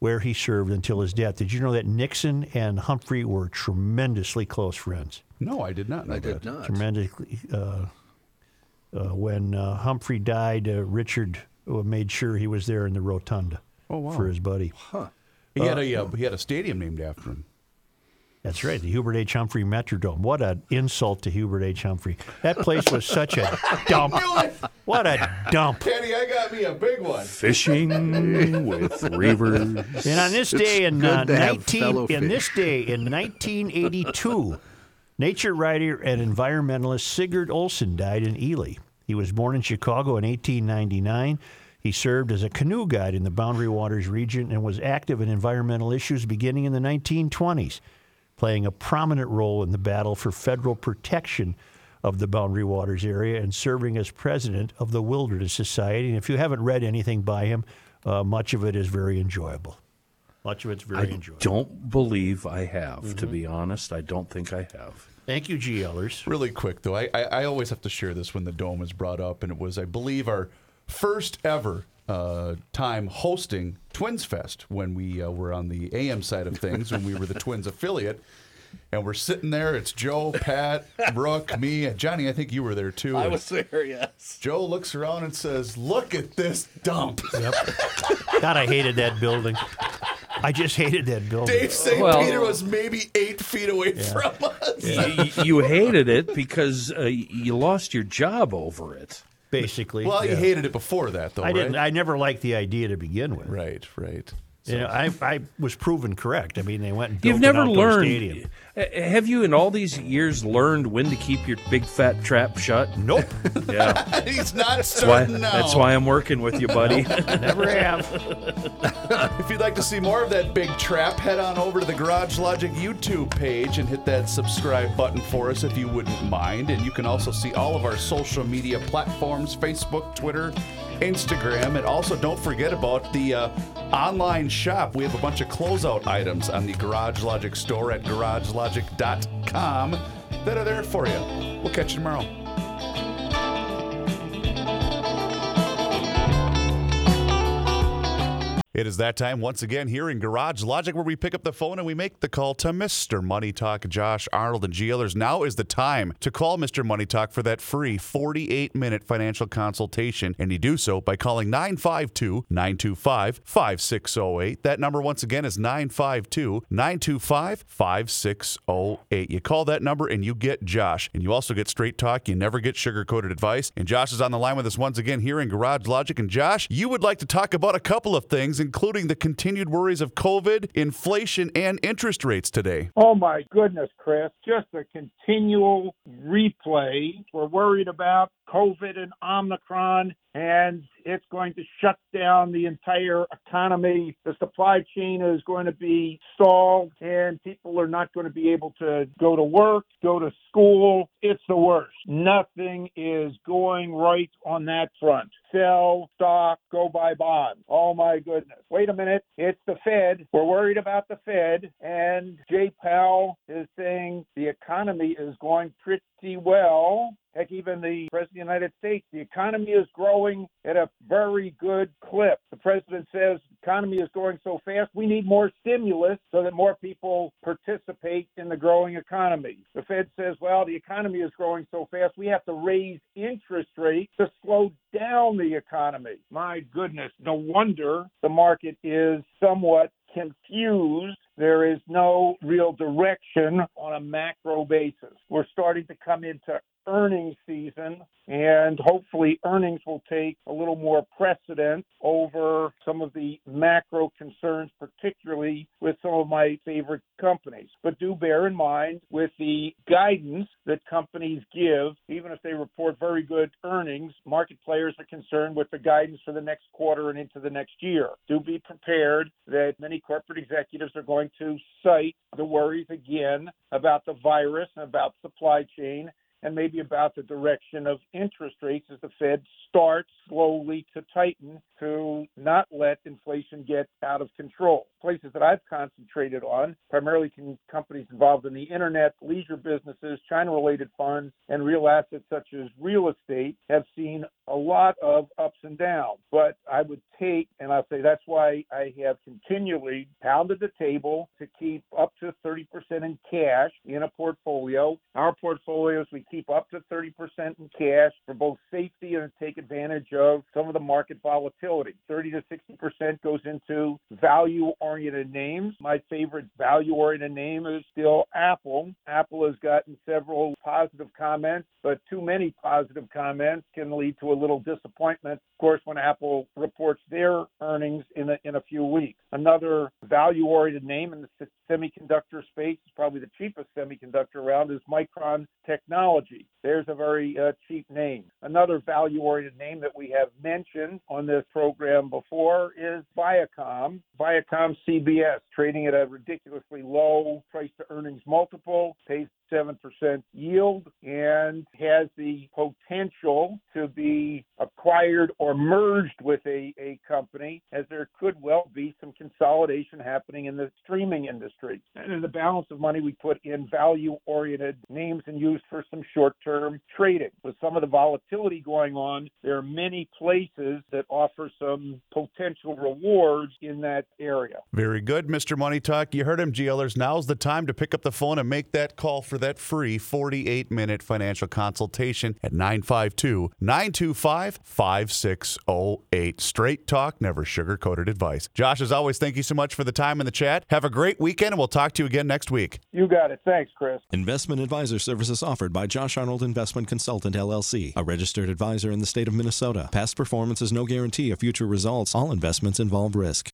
where he served until his death. Did you know that Nixon and Humphrey were tremendously close friends? No, I did not know I that. did not. tremendously. Uh, uh, when uh, Humphrey died, uh, Richard uh, made sure he was there in the rotunda Oh, wow. for his buddy. Huh. He had a uh, he had a stadium named after him. That's right, the Hubert H. Humphrey Metrodome. What an insult to Hubert H. Humphrey. That place was such a dump. What a dump. Kenny, I got me a big one. Fishing with Reavers. And on this day in uh, 19 in this day in 1982, nature writer and environmentalist Sigurd Olson died in Ely. He was born in Chicago in 1899. He served as a canoe guide in the Boundary Waters region and was active in environmental issues beginning in the 1920s, playing a prominent role in the battle for federal protection of the Boundary Waters area and serving as president of the Wilderness Society. And if you haven't read anything by him, uh, much of it is very enjoyable. Much of it's very I enjoyable. don't believe I have. To be honest, I don't think I have. Thank you, GLers. Really quick though, I, I I always have to share this when the dome is brought up, and it was I believe our first ever uh, time hosting Twins Fest when we uh, were on the AM side of things when we were the Twins affiliate. And we're sitting there. It's Joe, Pat, Brooke, me, Johnny. I think you were there too. I was there, yes. Joe looks around and says, "Look at this dump." Yep. God, I hated that building. I just hated that building. Dave St. Well- Peter was maybe eight feet away from us. Y- you hated it because uh, you lost your job over it. Basically. Well, you hated it before that, though, I didn't. I never liked the idea to begin with. Right, right. You know, I, I was proven correct. I mean, they went and built You've never outdoor learned. stadium. Have you, in all these years, learned when to keep your big fat trap shut? Nope. Yeah. He's not That's why, now. that's why I'm working with you, buddy. I never have. If you'd like to see more of that big trap, head on over to the Garage Logic YouTube page and hit that subscribe button for us if you wouldn't mind. And you can also see all of our social media platforms Facebook, Twitter, Instagram. And also, don't forget about the uh, online shop. We have a bunch of closeout items on the Garage Logic store at garagelogic.com that are there for you. We'll catch you tomorrow. It is that time once again here in Garage Logic where we pick up the phone and we make the call to Mr. Money Talk. Josh Arnold and GLers. Now is the time to call Mr. Money Talk for that free 48 minute financial consultation. And you do so by calling 952 925 5608. That number once again is 952 925 5608. You call that number and you get Josh. And you also get straight talk. You never get sugar coated advice. And Josh is on the line with us once again here in Garage Logic. And Josh, you would like to talk about a couple of things, including the continued worries of COVID, inflation, and interest rates today. Oh my goodness, Chris. Just a continual replay. We're worried about COVID and Omicron, and it's going to shut down the entire economy. The supply chain is going to be stalled, and people are not going to be able to go to work, go to school. It's the worst. Nothing is going right on that front. Sell stock, go buy bonds. Oh my goodness. Wait a minute. It's the Fed. We're worried about the Fed, and Jay Powell is saying the economy is going pretty well. Heck, even the President of the United States, the economy is growing at a very good clip. The President says the economy is growing so fast, we need more stimulus so that more people participate in the growing economy. The Fed says, well, the economy is growing so fast, we have to raise interest rates to slow down the economy. My goodness, no wonder the market is somewhat confused. There is no real direction on a macro basis. We're starting to come into earnings season, and hopefully earnings will take a little more precedent over some of the macro concerns, particularly with some of my favorite companies. But do bear in mind with the guidance that companies give, even if they report very good earnings, market players are concerned with the guidance for the next quarter and into the next year. Do be prepared that many corporate executives are going to cite the worries again about the virus and about supply chain and maybe about the direction of interest rates as the Fed starts slowly to tighten to not let inflation get out of control. Places that I've concentrated on, primarily companies involved in the internet, leisure businesses, China related funds, and real assets such as real estate, have seen a lot of ups and downs. But I would take, and I'll say that's why I have continually pounded the table to keep up to 30% in cash in a portfolio. Our portfolios, we keep up to 30% in cash for both safety and take advantage of some of the market volatility. 30 to 60% goes into value oriented names. My favorite value oriented name is still Apple. Apple has gotten several positive comments, but too many positive comments can lead to a little disappointment, of course, when Apple reports their earnings in a, in a few weeks. Another value oriented name in the semiconductor space is probably the cheapest semiconductor around is Micron Technology. There's a very uh, cheap name. Another value oriented name that we have mentioned on this program before is Viacom. Viacom CBS, trading at a ridiculously low price to earnings multiple, pays 7% yield, and has the potential to be acquired or merged with a, a company, as there could well be some consolidation happening in the streaming industry. And in the balance of money we put in value oriented names and used for some short term trading. With some of the volatility going on, there are many places that offer some potential rewards in that area. Very good, Mr. Money Talk. You heard him, GLers. Now's the time to pick up the phone and make that call for that free 48 minute financial consultation at 952 925 5608. Straight talk, never sugar coated advice. Josh, as always, thank you so much for the time in the chat. Have a great weekend, and we'll talk to you again next week. You got it. Thanks, Chris. Investment advisor services offered by Josh Arnold Investment Consultant LLC, a registered advisor in the state of Minnesota. Past performance is no guarantee of future results. All investments involve risk.